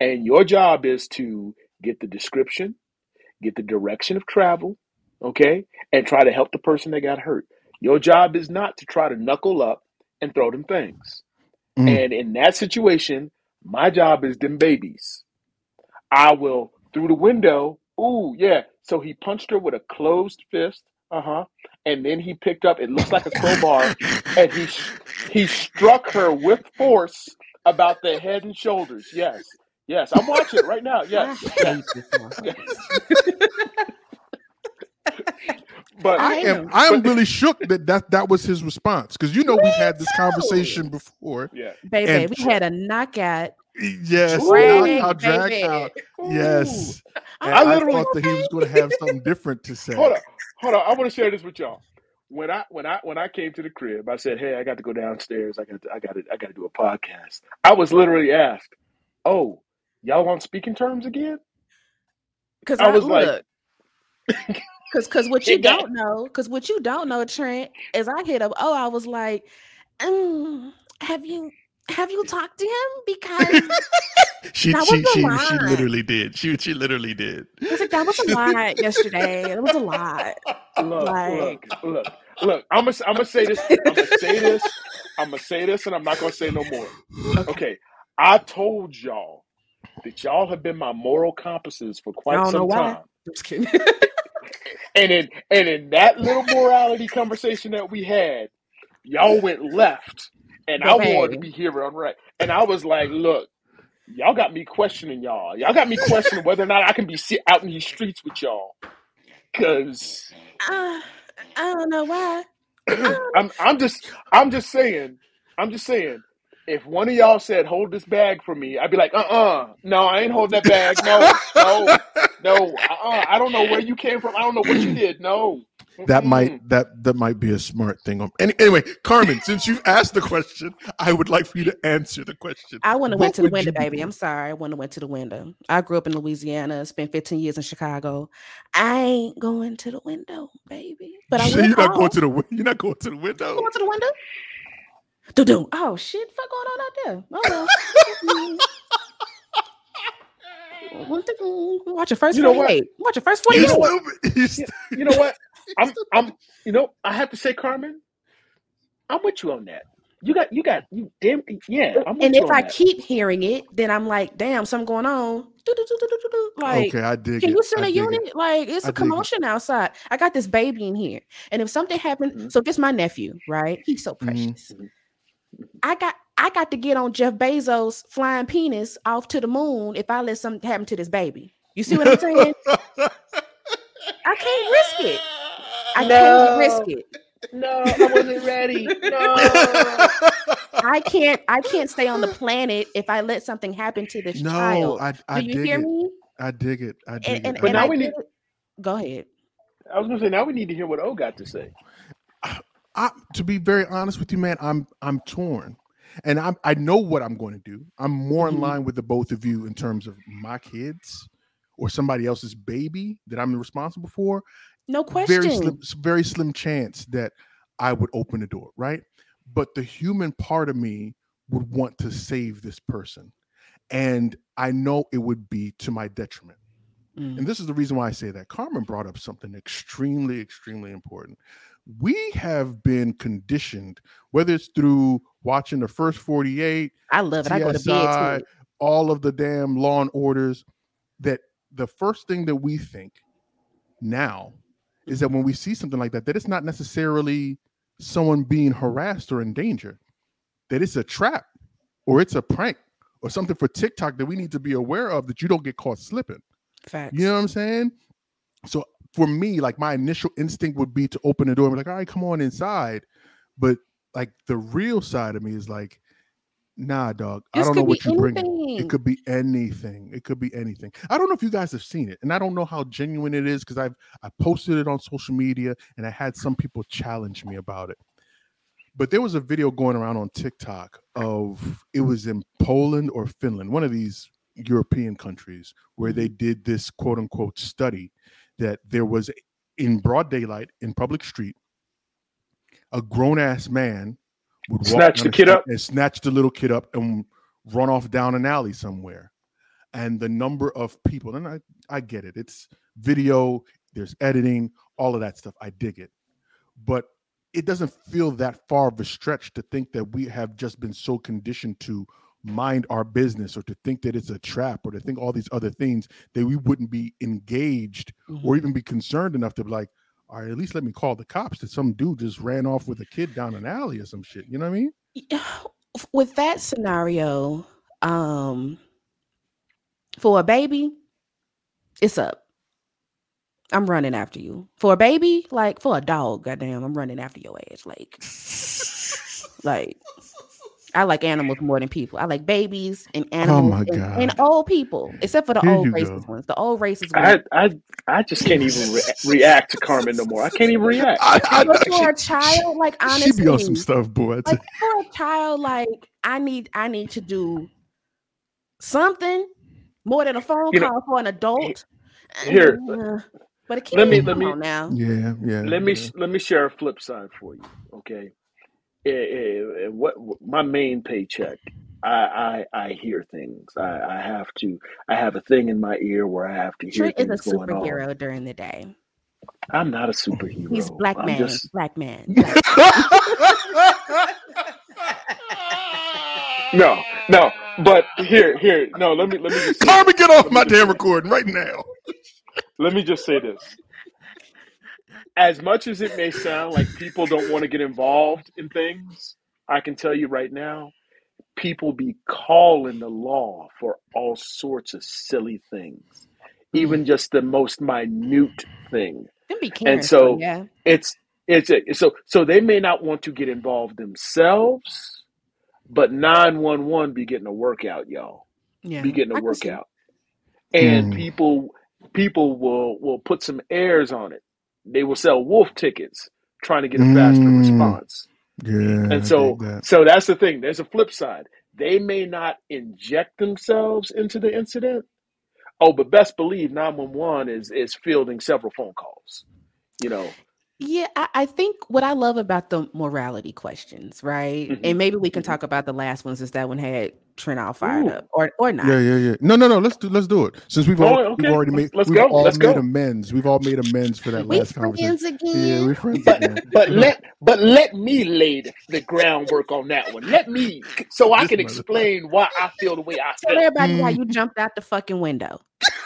And your job is to get the description, get the direction of travel, okay, and try to help the person that got hurt. Your job is not to try to knuckle up and throw them things. Mm. And in that situation, my job is them babies. I will through the window. Ooh, yeah. So he punched her with a closed fist. Uh huh. And then he picked up. It looks like a crowbar, and he he struck her with force about the head and shoulders. Yes, yes. I'm watching it right now. Yes, yes. hate this motherfucker. But I am I'm But- really shook that that, that was his response because you know we've had this conversation before. yeah. Baby, And- we had a knockout. Yes, Drag, knockout, drag out. Yes, and I I, literally- thought that he was going to have something different to say. Hold on, hold on. I want to share this with y'all. When I when I when I came to the crib, I said, "Hey, I got to go downstairs. I got to, I got to, I got to do a podcast." I was literally asked, "Oh, y'all on speaking terms again?" Because I I, was like- Because because what you don't know, because what you don't know, Trent, is I hit up. Oh, I was like, um, have you have you talked to him? Because she That she was a she, she literally did. She she literally did. I was like, that was a lot yesterday. It was a lot. Look, Like- look, look, look. I'm gonna I'm gonna say this. I'm gonna say this. I'm gonna say this, and I'm not gonna say no more. Okay, I told y'all that y'all have been my moral compasses for I quite don't know some why. time. Just kidding. And in and in that little morality conversation that we had, y'all went left, and But I wanted to be here on right. And I was like, look, y'all got me questioning y'all. Y'all got me questioning whether or not I can be sit out in these streets with y'all. Cause Uh, I don't know why. I'm I'm just I'm just saying, I'm just saying, if one of y'all said, hold this bag for me, I'd be like, uh-uh, no, I ain't holding that bag. No, no, no, uh-uh. I don't know where you came from. I don't know what you did. No. that might that that might be a smart thing. On any, anyway, Carmen, since you asked the question, I would like for you to answer the question. I wouldn't have went to the window, baby. doing? I'm sorry. I wouldn't have went to the window. I grew up in Louisiana, spent 15 years in Chicago. I ain't going to the window, baby. But I You say you're not call. going to the win- you're not going to the window. Going to the window? Do-do. Oh shit, fuck going on out there? Oh well. Watch your first You know what? Watch your first You 48. stupid. You stu- You know what? I'm I'm you know, I have to say, Carmen, I'm with you on that. You got you got you damn yeah, I'm And if I that. keep hearing it, then I'm like, damn, something going on. Like, okay, I dig Can it. you send I a dig it. unit? Like it's I a dig it. commotion outside. I got this baby in here, and if something happened, Mhm. so this my nephew, right? He's so Mhm. precious. Mhm. I got I got to get on Jeff Bezos' flying penis off to the moon if I let something happen to this baby. You see what I'm saying? I can't risk it. I can't risk it. No, I wasn't ready. No. I can't. I can't stay on the planet if I let something happen to this no, child. I I Do you dig hear it. me? I dig it. I dig And, it. and, I But and now I we need- it. Go ahead. I was gonna say now we need to hear what O got to say. I, to be very honest with you, man, I'm I'm torn, and I I know what I'm going to do. I'm more in Mhm. line with the both of you in terms of my kids or somebody else's baby that I'm responsible for. No question. Very slim, very slim chance that I would open the door, right? But the human part of me would want to save this person, and I know it would be to my detriment. Mm. And this is the reason why I say that. Carmen brought up something extremely, extremely important. We have been conditioned, whether it's through watching the first 48, I love it. I go to bed too. all of the damn law and orders, that the first thing that we think now is that when we see something like that, that it's not necessarily someone being harassed or in danger, that it's a trap or it's a prank or something for TikTok that we need to be aware of that you don't get caught slipping. Facts. You know what I'm saying? So for me, like my initial instinct would be to open the door and be like, all right, come on inside. But like the real side of me is like, nah, dog. I don't know what you bring. It could be anything. It could be anything. I don't know if you guys have seen it, and I don't know how genuine it is because I've I posted it on social media and I had some people challenge me about it. But there was a video going around on TikTok of it was in Poland or Finland, one of these European countries, where they Mm-hmm. did this quote unquote study that there was in broad daylight in public street, a grown ass man would Snatch the kid up. and snatch the little kid up and run off down an alley somewhere. And the number of people, and I, I get it, it's video, there's editing, all of that stuff. I dig it. But it doesn't feel that far of a stretch to think that we have just been so conditioned to mind our business or to think that it's a trap or to think all these other things that we wouldn't be engaged Mhm. or even be concerned enough to be like, all right, at least let me call the cops that some dude just ran off with a kid down an alley or some shit. You know what I mean? With that scenario, um, for a baby, it's up. I'm running after you. For a baby, like for a dog, goddamn, I'm running after your ass. Like, like I like animals more than people. I like babies and animals my and, and old people, except for the Here old you racist go. ones. The old racist I ones. I I just can't even re- react to Carmen no more. I can't even react. I, I, But for a child, like honestly, she honestly, be on some stuff, boy. Like for a child like i need i need to do something more than a phone You know, call for an adult here, Uh, but a kid let me- let me- now. Yeah, yeah. let me let me share a flip side for you. Okay, Eh, eh, eh, what, what my main paycheck? I, I I hear things. I, I have to. I have a thing in my ear where I have to hear Trent is a things going on. superhero during the day. I'm not a superhero. He's black I'm man, just black man. black- no, no. But here, here, no. Let me let me just say, Carmen, get off let my damn say, recording right now. let me just say this. As much as it may sound like people don't want to get involved in things, I can tell you right now, people be calling the law for all sorts of silly things, Mm. even just the most minute thing. Be Karen, And so yeah. it's it's a, so so they may not want to get involved themselves, but nine one one be getting a workout, y'all. Yeah. Be getting a I can see. workout, and Mm. people people will will put some airs on it. They will sell wolf tickets trying to get a faster Mm. response. Yeah, And so that. so that's the thing. There's a flip side. They may not inject themselves into the incident. Oh, but best believe 911 is is fielding several phone calls. You know. Yeah, I, I think what I love about the morality questions, right? Mhm. And maybe we can Mhm. talk about the last ones is that one had Trent all fired Ooh. up or or not. Yeah, yeah, yeah. No, no, no. Let's do let's do it. Since we've Oh, all okay. we've already made let's we've go. all Let's made go. amends. We've all made amends for that last conversation. friends Yeah, again. we friends But again. but let but let me lay the, groundwork on that one. Let me so I This can explain why I feel the way I feel. Tell everybody how Mm. you jumped out the fucking window.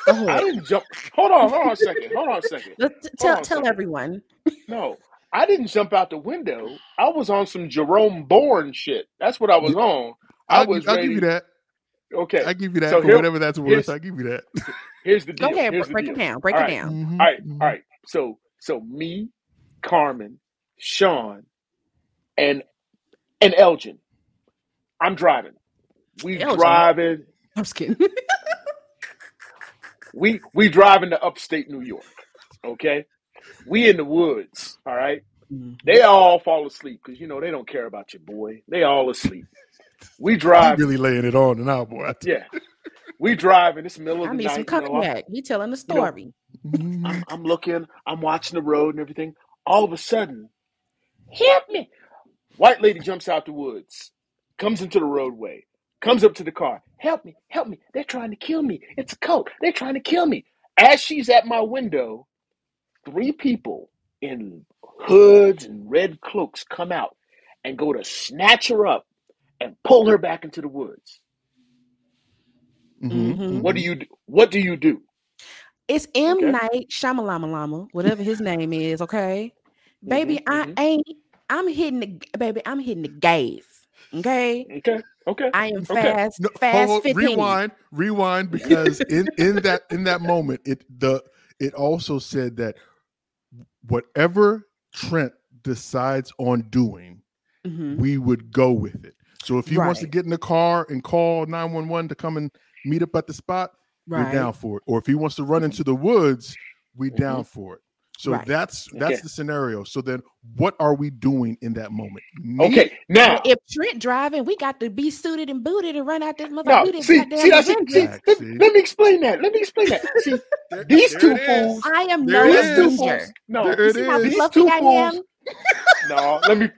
Go I didn't jump. Hold on, hold on a second. Hold on a second. Let's t- Hold tell tell second. everyone. No, I didn't jump out the window. I was on some Jerome Bourne shit. That's what I was on. I I'll, was I'll give you that. Okay, I give you that so for here whatever that's worth. here's I give you that. here's the Go deal. ahead, Here's br- the break deal. it down. Break All it right, down. Mhm, all right, mhm. all right. So so me, Carmen, Sean, and and Elgin. I'm driving. We Elgin. driving. I'm just kidding. We we driving to upstate New York. Okay, we in the woods. All right. Mhm. They all fall asleep because you know they don't care about your boy. They all asleep. We You driving. really laying it on now, boy. Yeah, we driving. It's the middle of I the need some night. You know, I'm, cognac. He telling the you know, story. I'm. I'm looking. I'm watching the road and everything. All of a sudden, help me! White lady jumps out the woods, comes into the roadway, comes up to the car. Help me! Help me! They're trying to kill me. It's a cult. They're trying to kill me. As she's at my window, three people in hoods and red cloaks come out and go to snatch her up and pull her back into the woods. Mhm, Mhm. What do you do? What do you do? It's M Okay. Night Shyamalama Lama, whatever his name is. Okay, baby, hmm I hmm ain't. I'm hitting the baby. I'm hitting the gas. Okay, Okay. Okay. I am Okay. fast, No, fast hold, fifteen. rewind, rewind, because in in that in that moment, it the it also said that whatever Trent decides on doing, Mhm. we would go with it. So if he wants to get in the car and call 911 to come and meet up at the spot, we're down for it. Or if he wants to run into the woods, we hmm down for it. So right. that's that's Okay. the scenario. So then what are we doing in that moment? Me, Okay. Well, Now, if Trent driving, we got to be suited and booted and run out this motherfucker. now, We the see, see, goddamn that's see, Avengers. Let, see. let me explain that. Let me explain that. See, There, these there two it is. fools, I am There no these two is. fools, Avenger. no, You There it see how is. these fluffy two I fools, am? no, let me,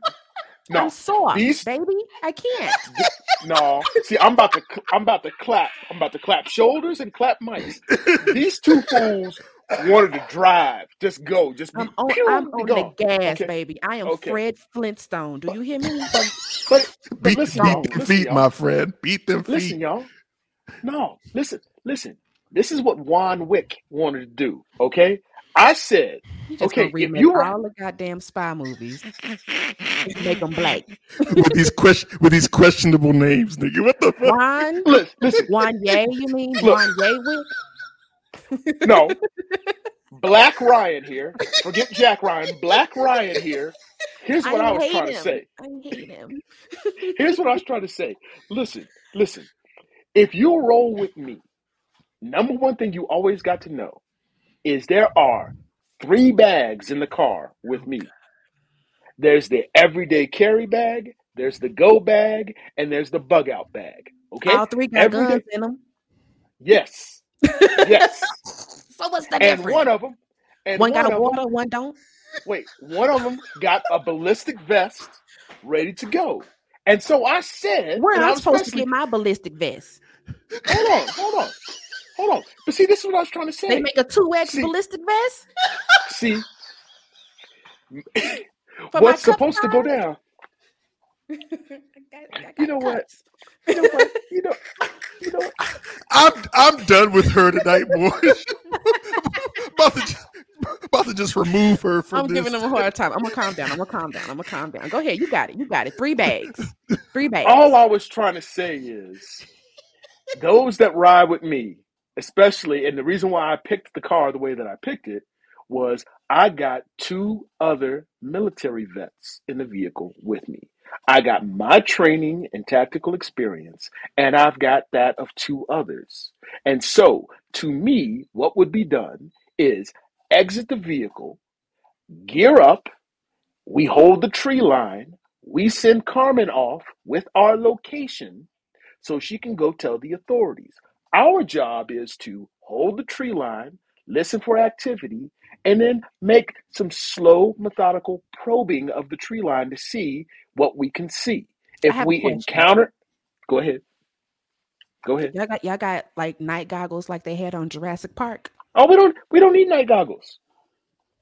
No, I'm no, soft, these, baby. I can't. no, see, I'm about to, I'm about to clap, I'm about to clap shoulders and clap mics. These two fools wanted to drive, just go, just I'm be on. pure, I'm be on the gas, Okay, baby. I am okay, Fred Flintstone. Do you hear me? but, but, but beat, listen, beat y'all, them listen, feet, y'all, my friend. Beat them listen, feet. y'all. No, listen, listen. This is what Juan Wick wanted to do. Okay, I said, You just gonna okay, if remake you were all the goddamn spy movies. Make them black. with these question with these questionable names, nigga. What the fuck? Juan, listen, listen, Juan Ye, you mean look, Juan Ye Wick? No, Black Ryan here. Forget Jack Ryan. Black Ryan here. Here's what I I was trying to say. I hate him. Here's what I was trying to say. Listen, listen. If you roll with me, number one thing you always got to know is there are three bags in the car with me. There's the everyday carry bag, there's the go bag, and there's the bug out bag. Okay? All three got Every guns day. in them. Yes. Yes. so what's the And difference? one of them, and One got a of them, water, one don't. wait, one of them got a ballistic vest ready to go. And so I said, Where and I supposed to get my ballistic vest? hold on, hold on, hold on. But see, this is what I was trying to say. They make a two X See, ballistic vest see, what's cup supposed to go down? got- I You know what? You know what? You know, you know what? I'm I'm done with her tonight, boys. about to just, about to just remove her from I'm this. giving them a hard time. I'm gonna calm down. I'm gonna calm down. I'm gonna calm down. Go ahead. You got it. You got it. Three bags. Three bags. All I was trying to say is those that ride with me, especially, and the reason why I picked the car the way that I picked it was I got two other military vets in the vehicle with me. I got my training and tactical experience, and I've got that of two others. And so, to me, what would be done is exit the vehicle, gear up, we hold the tree line, we send Carmen off with our location so she can go tell the authorities. Our job is to hold the tree line, listen for activity, and then make some slow, methodical probing of the tree line to see what we can see. If we encounter, go ahead. Go ahead. Y'all got y'all got like night goggles like they had on Jurassic Park. Oh, we don't we don't need night goggles.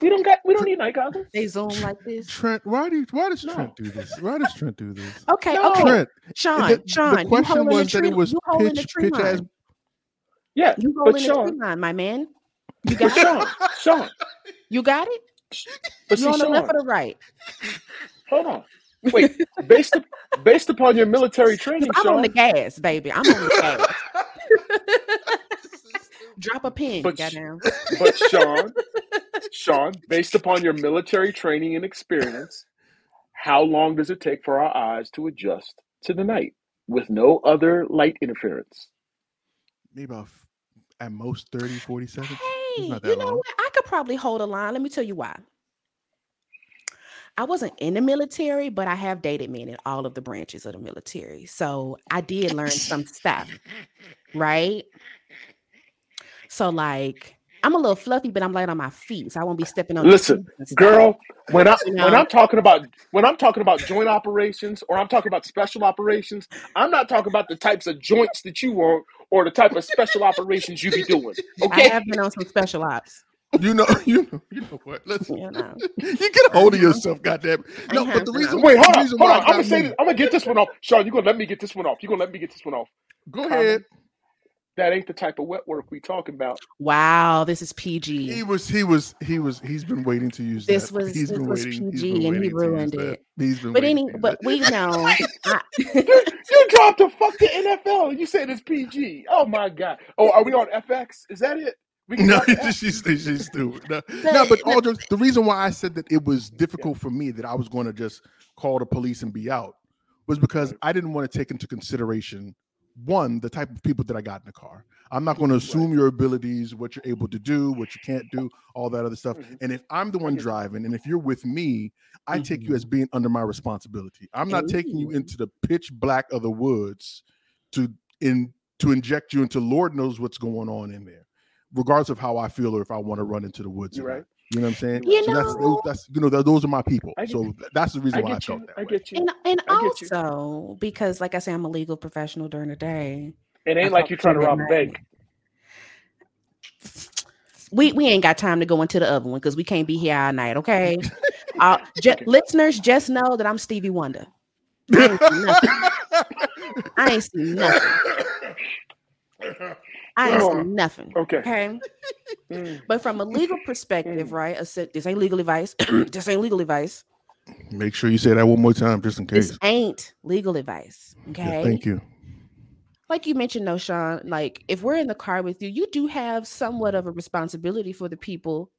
We don't got we don't need night goggles. They zoom like this. Trent, why do you, why does No. Trent do this? Why does Trent do this? Okay, No. okay. Trent, Sean, the, Sean, the you question holding was the that tree, it was you holding the pitch, tree pitch as line. Yeah, You but holding the tree Sean, line, my man. You got it. Sean, Sean, You got it. but You see, on the Sean, left or the right? hold on. Wait, based up, based upon your military training, I'm on the gas, baby. I'm on the gas. Drop a pin, But sh- goddamn. but Sean, Sean, based upon your military training and experience, how long does it take for our eyes to adjust to the night with no other light interference? maybe about f- at most 30, 40 seconds. It's Hey, not you know long. what? I could probably hold a line. Let me tell you why. I wasn't in the military, but I have dated men in all of the branches of the military. So I did learn some stuff, right? So, like, I'm a little fluffy, but I'm light on my feet, so I won't be stepping on. Listen, trees and stuff. Girl, when I You when? I'm talking about when I'm talking about joint operations or I'm talking about special operations, I'm not talking about the types of joints that you want or the type of special operations you be doing. Okay, I have been on some special ops. You know, you know, you know what? Listen, You know, you get a hold of uh-huh. yourself, goddamn. I No, but the uh-huh. reason. Wait, hold on, hold on. I I'm gonna say this. I'm gonna get this one off. Sean, you gonna let me get this one off. You gonna let me get this one off. Go Carmen, ahead. That ain't the type of wet work we talking about. wow, this is PG. He was, he was, he was, he's been waiting to use This that. was- he's this been was waiting. PG and he waiting to use ruined that. it. He's been But waiting any, to use but that. we know. You, you dropped the fuck the NFL and you said it's PG. Oh my god. Oh, are we on FX? Is that it? We No, she's, she's stupid. No, But- no, but all jokes. The reason why I said that it was difficult for me that I was going to just call the police and be out was because I didn't want to take into consideration one the type of people that I got in the car. I'm not going to assume your abilities, what you're able to do, what you can't do, all that other stuff. Mhm. And if I'm the one driving, and if you're with me, I take you as being under my responsibility. I'm not taking you into the pitch black of the woods to in to inject you into Lord knows what's going on in there, regardless of how I feel or if I want to run into the woods. Or right. Not. You know what I'm saying? You so that's know- that's you know those are my people. Get- so that's the reason I why I get felt you. that I way. get you. and and I get you. also because, like I say, I'm a legal professional during the day. It I ain't like you're trying to to rob a bank. We we ain't got time to go into the other one because we can't be here all night. Okay, uh, ju- Okay. listeners, just know that I'm Stevie Wonder. I ain't seen nothing. I ain't seen nothing. I ain't seen nothing. Okay. Okay. Mm. But from a legal perspective, Mm. right? Said this ain't legal advice. this ain't legal advice. Make sure you say that one more time, just in case. This ain't legal advice. Yeah, Okay. thank you. like you mentioned, no, Sean, like if we're in the car with you, you do have somewhat of a responsibility for the people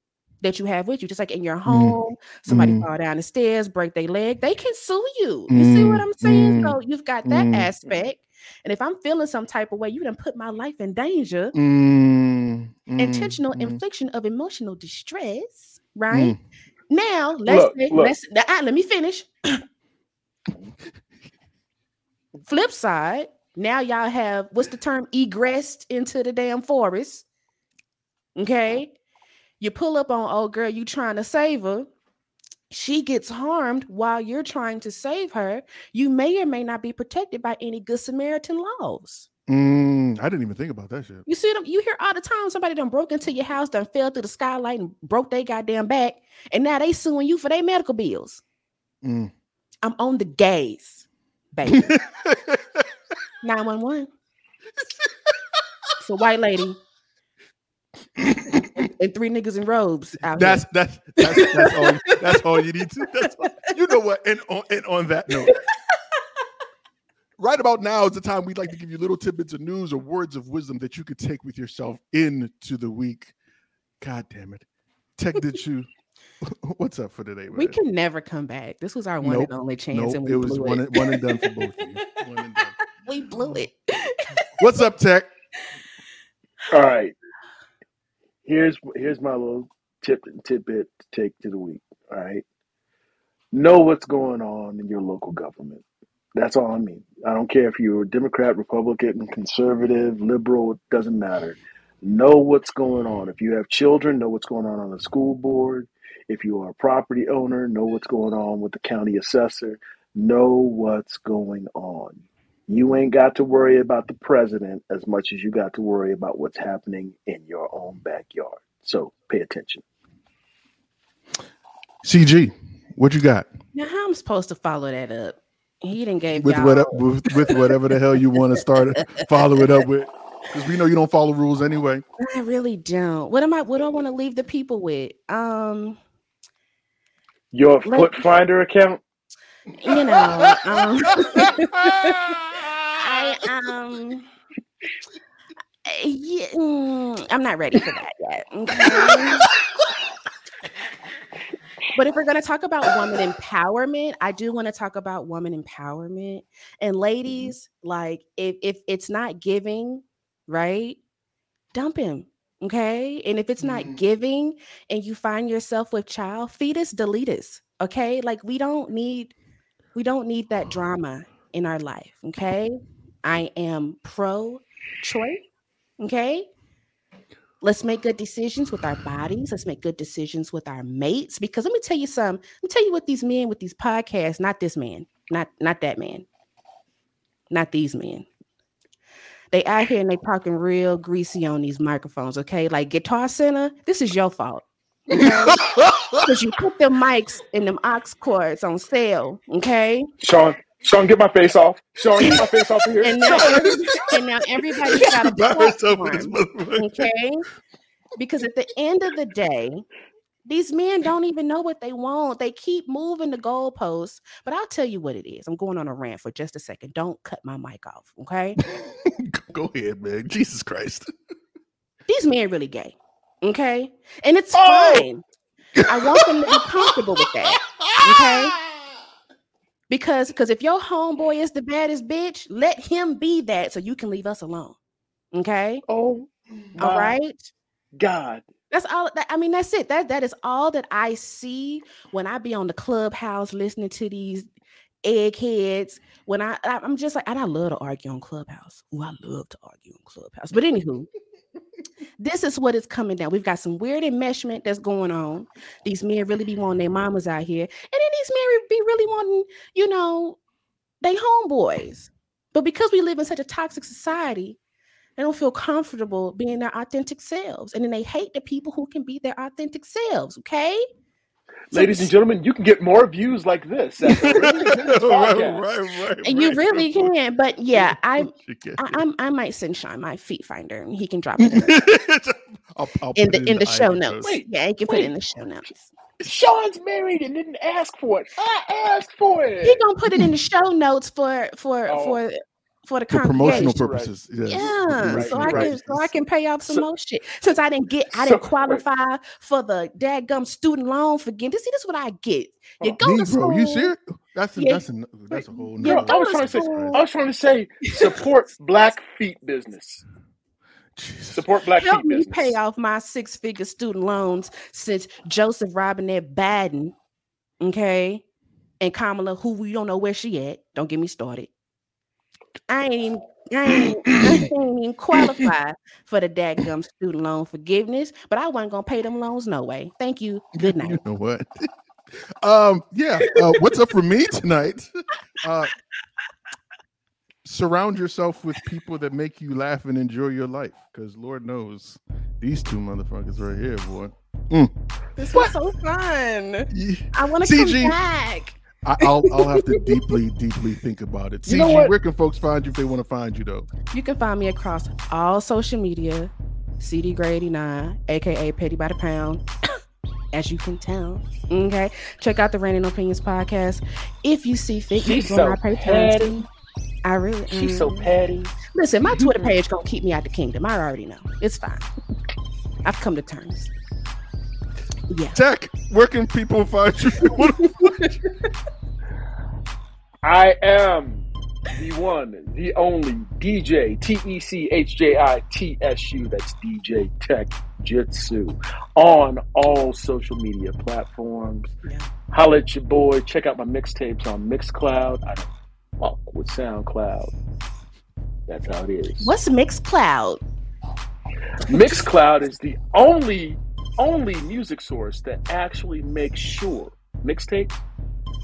that you have with you. Just like in your home, somebody Mm. fall down the stairs, break their leg, they can sue you. You see what Mm, I'm saying? mm, So you've got that mm. aspect. And if I'm feeling some type of way, you done put my life in danger. Mm, mm, Intentional mm, infliction of emotional distress, right? mm. Now let's Look, say- look. let's ah, let me finish. Flip side, now y'all have what's the term egressed into the damn forest. Okay. You pull up on old girl, you trying to save her. She gets harmed while you're trying to save her. You may or may not be protected by any good Samaritan laws. Mm, I didn't even think about that shit. You see them, you hear all the time somebody done broke into your house, done fell through the skylight and broke their goddamn back, and now they suing you for their medical bills. Mm, I'm on the gays, baby. 911. It's a white lady. And three niggas in robes out That's that's that's that's all. That's all you need to. That's all, you know what? And on and on that note, right about now is the time we'd like to give you little tidbits of news or words of wisdom that you could take with yourself into the week. God damn it, Techjitsu? What's up for today? here. We can never come back. This was our one Nope. and only chance, Nope, and we it was blew one it. one and done for both of you. One and done. we blew it. What's up, Tech? All right. Here's here's my little tip tidbit to take to the week. All right. Know what's going on in your local government. That's all I mean. I don't care if you're a Democrat, Republican, conservative, liberal, it doesn't matter. Know what's going on. If you have children, know what's going on on the school board. If you are a property owner, know what's going on with the county assessor. Know what's going on. You ain't got to worry about the president as much as you got to worry about what's happening in your own backyard. So pay attention. CG, what you got Now, how I'm supposed to follow that up? He didn't gave with y'all. what with, with whatever the hell you want to start follow it up with? Because we know you don't follow rules anyway. I really don't. What am I? What do I want to leave the people with? Um, Your Let- foot finder account? you know, um, I um, yeah, mm, I'm not ready for that yet. Okay. But if we're going to talk about woman empowerment, I do want to talk about woman empowerment. And ladies, like if if it's not giving, right? Dump him. Okay. And if it's not giving and you find yourself with child, fetus, delete us. Okay. Like we don't need we don't need that drama in our life. Okay. I am pro choice. Okay. Let's make good decisions with our bodies. Let's make good decisions with our mates. Because let me tell you something. Let me tell you what these men with these podcasts, not this man, not not that man, not these men. They out here and they talking real greasy on these microphones. Okay, like Guitar Center, this is your fault. Because you put them mics and them aux cords on sale. Okay, Sean, Sean, get my face off. Sean, get my face off of here. and now, every, and now everybody's got a By herself with this platform. okay? Because at the end of the day, these men don't even know what they want. They keep moving the goalposts. But I'll tell you what it is. I'm going on a rant for just a second. Don't cut my mic off, okay? Go ahead, man. Jesus Christ. These men are really gay, okay? And it's Oh! fine. I want them to be comfortable with that, okay? Because because if your homeboy is the baddest bitch, let him be that so you can leave us alone, okay? Oh, All right. God. That's all. That, I mean, that's it. That that is all that I see when I be on the clubhouse listening to these eggheads. When I, I I'm just like, and I love to argue on Clubhouse. Oh, I love to argue on Clubhouse. But anywho, this is what is coming down. We've got some weird enmeshment that's going on. These men really be wanting their mamas out here, and then these men be really wanting, you know, they homeboys. But because we live in such a toxic society, they don't feel comfortable being their authentic selves. And then they hate the people who can be their authentic selves. Okay. So- Ladies and gentlemen, you can get more views like this. At the Reigning Opinions podcast. right, right, you right. really can. But yeah, I You. I, I'm, I might send Sean my feet finder and he can drop it in the, I'll, I'll in the, it in the show notes. Wait, yeah, he can put it in the show notes. Sean's married and didn't ask for it. I asked for it. He gonna put it in the show notes for for Oh. for for the For promotional congregation. purposes. Yes. Yeah, mm-hmm. Right, so I right. can so I can pay off some So- more shit. Since I didn't get, I didn't wait. qualify for the dadgum student loan forgiveness. See, this is what I get. Oh. You Oh, go Me, to bro, you school, serious? That's a, Yeah. that's a that's a whole Yeah, No, nother- I was trying to to say. school. I was trying to say support black feet business. Jesus. Support black help feet me business. pay off my six figure student loans since Joseph Robinette Biden, okay, and Kamala, who we don't know where she at. Don't get me started. I ain't even, I ain't, I ain't even qualify for the dadgum student loan forgiveness, but I wasn't gonna pay them loans no way. Thank you. Good night. You know what? um, yeah. Uh, what's up for me tonight? Uh, surround yourself with people that make you laugh and enjoy your life, because Lord knows these two motherfuckers right here, boy. This was so fun. Yeah. I want to CG. come back. I, will I'll have to deeply, deeply think about it. CG, You know what? where can folks find you if they want to find you though? You can find me across all social media, CD Gray 89, aka Petty by the Pound. As you can tell. Okay. Check out the Reigning Opinions podcast. If you see fit, you She's can join so my Patreon. petty. I really She's so petty. Listen, my Twitter page gonna keep me out the kingdom. I already know. It's fine. I've come to terms. Yeah. Tech, where can people find you? if they wanna find you? I am the one, the only DJ T E C H J I T S U. That's DJ Tech Jitsu on all social media platforms. Yeah. Holla at your boy. Check out my mixtapes on Mixcloud. I don't fuck with SoundCloud. That's how it is. What's Mixcloud? Mixcloud is the only only music source that actually makes sure mixtape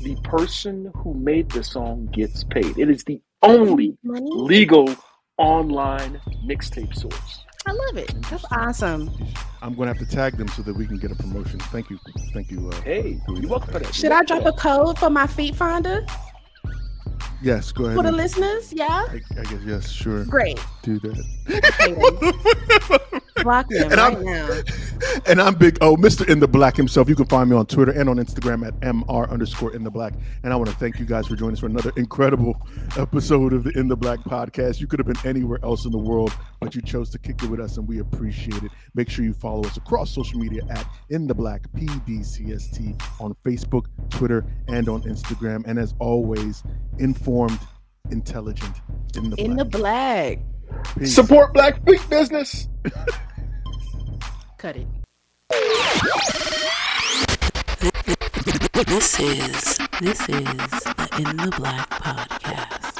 the person who made the song gets paid. It is the only Money? legal online mixtape source. I love it. That's awesome. I'm gonna have to tag them so that we can get a promotion. Thank you, thank you. Uh, Hey, you're welcome for that. Should I drop a code for my feet finder yes, go ahead. for the and- listeners? Yeah. I, I guess yes, sure. Great. Do that. Block them And right I'm- now. And I'm big oh, Mr. In the Black himself. You can find me on Twitter and on Instagram at mr underscore in the black. And I want to thank you guys for joining us for another incredible episode of the In the Black podcast. You could have been anywhere else in the world, but you chose to kick it with us, and we appreciate it. Make sure you follow us across social media at In the Black PDCST on Facebook, Twitter, and on Instagram. And as always, informed, intelligent, in the In the black. black. Peace. Support black feet business. Cut it. This is this is the In the Black podcast.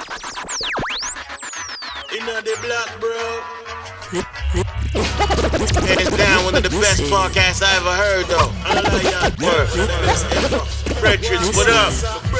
In the black, bro. Hands down, one of the best podcasts I ever heard, though. I love y'all. Word. Brethren, what up?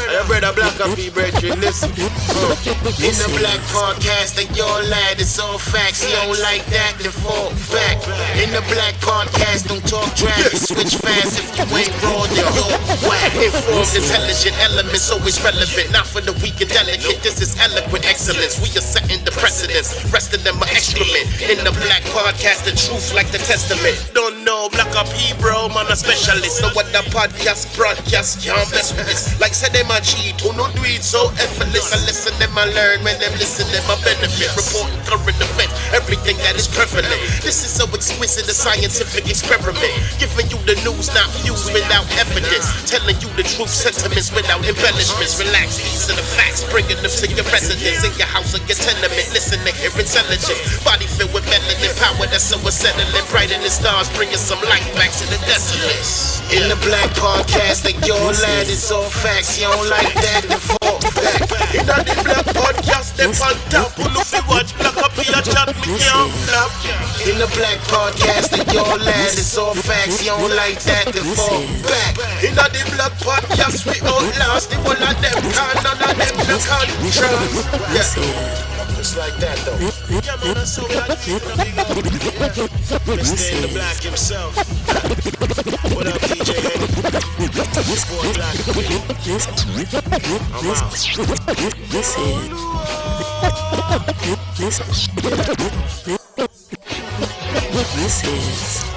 I brother Black up here, brethren. Listen. Uh, In the Black Podcast, and your lad, it's all facts. He don't like that, fall back. In the Black Podcast, don't talk trash. You switch fast if you ain't raw, then you're whack. Informed, intelligent elements, always relevant. Not for the weak and delicate. This is eloquent excellence. We are setting the precedence. Rest of them are excrement. In the Black Podcast, the truth like the testament. Don't know, Black up here, bro, man, a specialist. So what the podcast, broadcast, can't mess with this. Like said, them a cheat, who no do it so effortless. I listen, them I learn, when them listen, them I benefit. Reporting current events, everything that is prevalent. This is so exquisite, a scientific experiment. Giving you the news, not views without evidence. Telling you the truth, sentiments without embellishments. Relax, these are the facts, bringing them to your residence, in your house or your tenement. Listen to hear intelligence. Body filled with melanin power that's so unsettling. Bright in the stars, bringing some light back to the desolate. In the black podcast, like your lad is all facts. You don't like that, then fall back. In the black podcast, they on top. Who know fi watch black up here, chat me can't flap. In the black podcast, like your lad is all facts. You don't like that, then fall back. In the black podcast, we outlast the whole of them. Can none of them no contrast. This Yeah. Just like that though. Yeah, man, that's so black. Mr. The black himself. What up, DJ Henry? Boy, black. this I'm out. this is this this is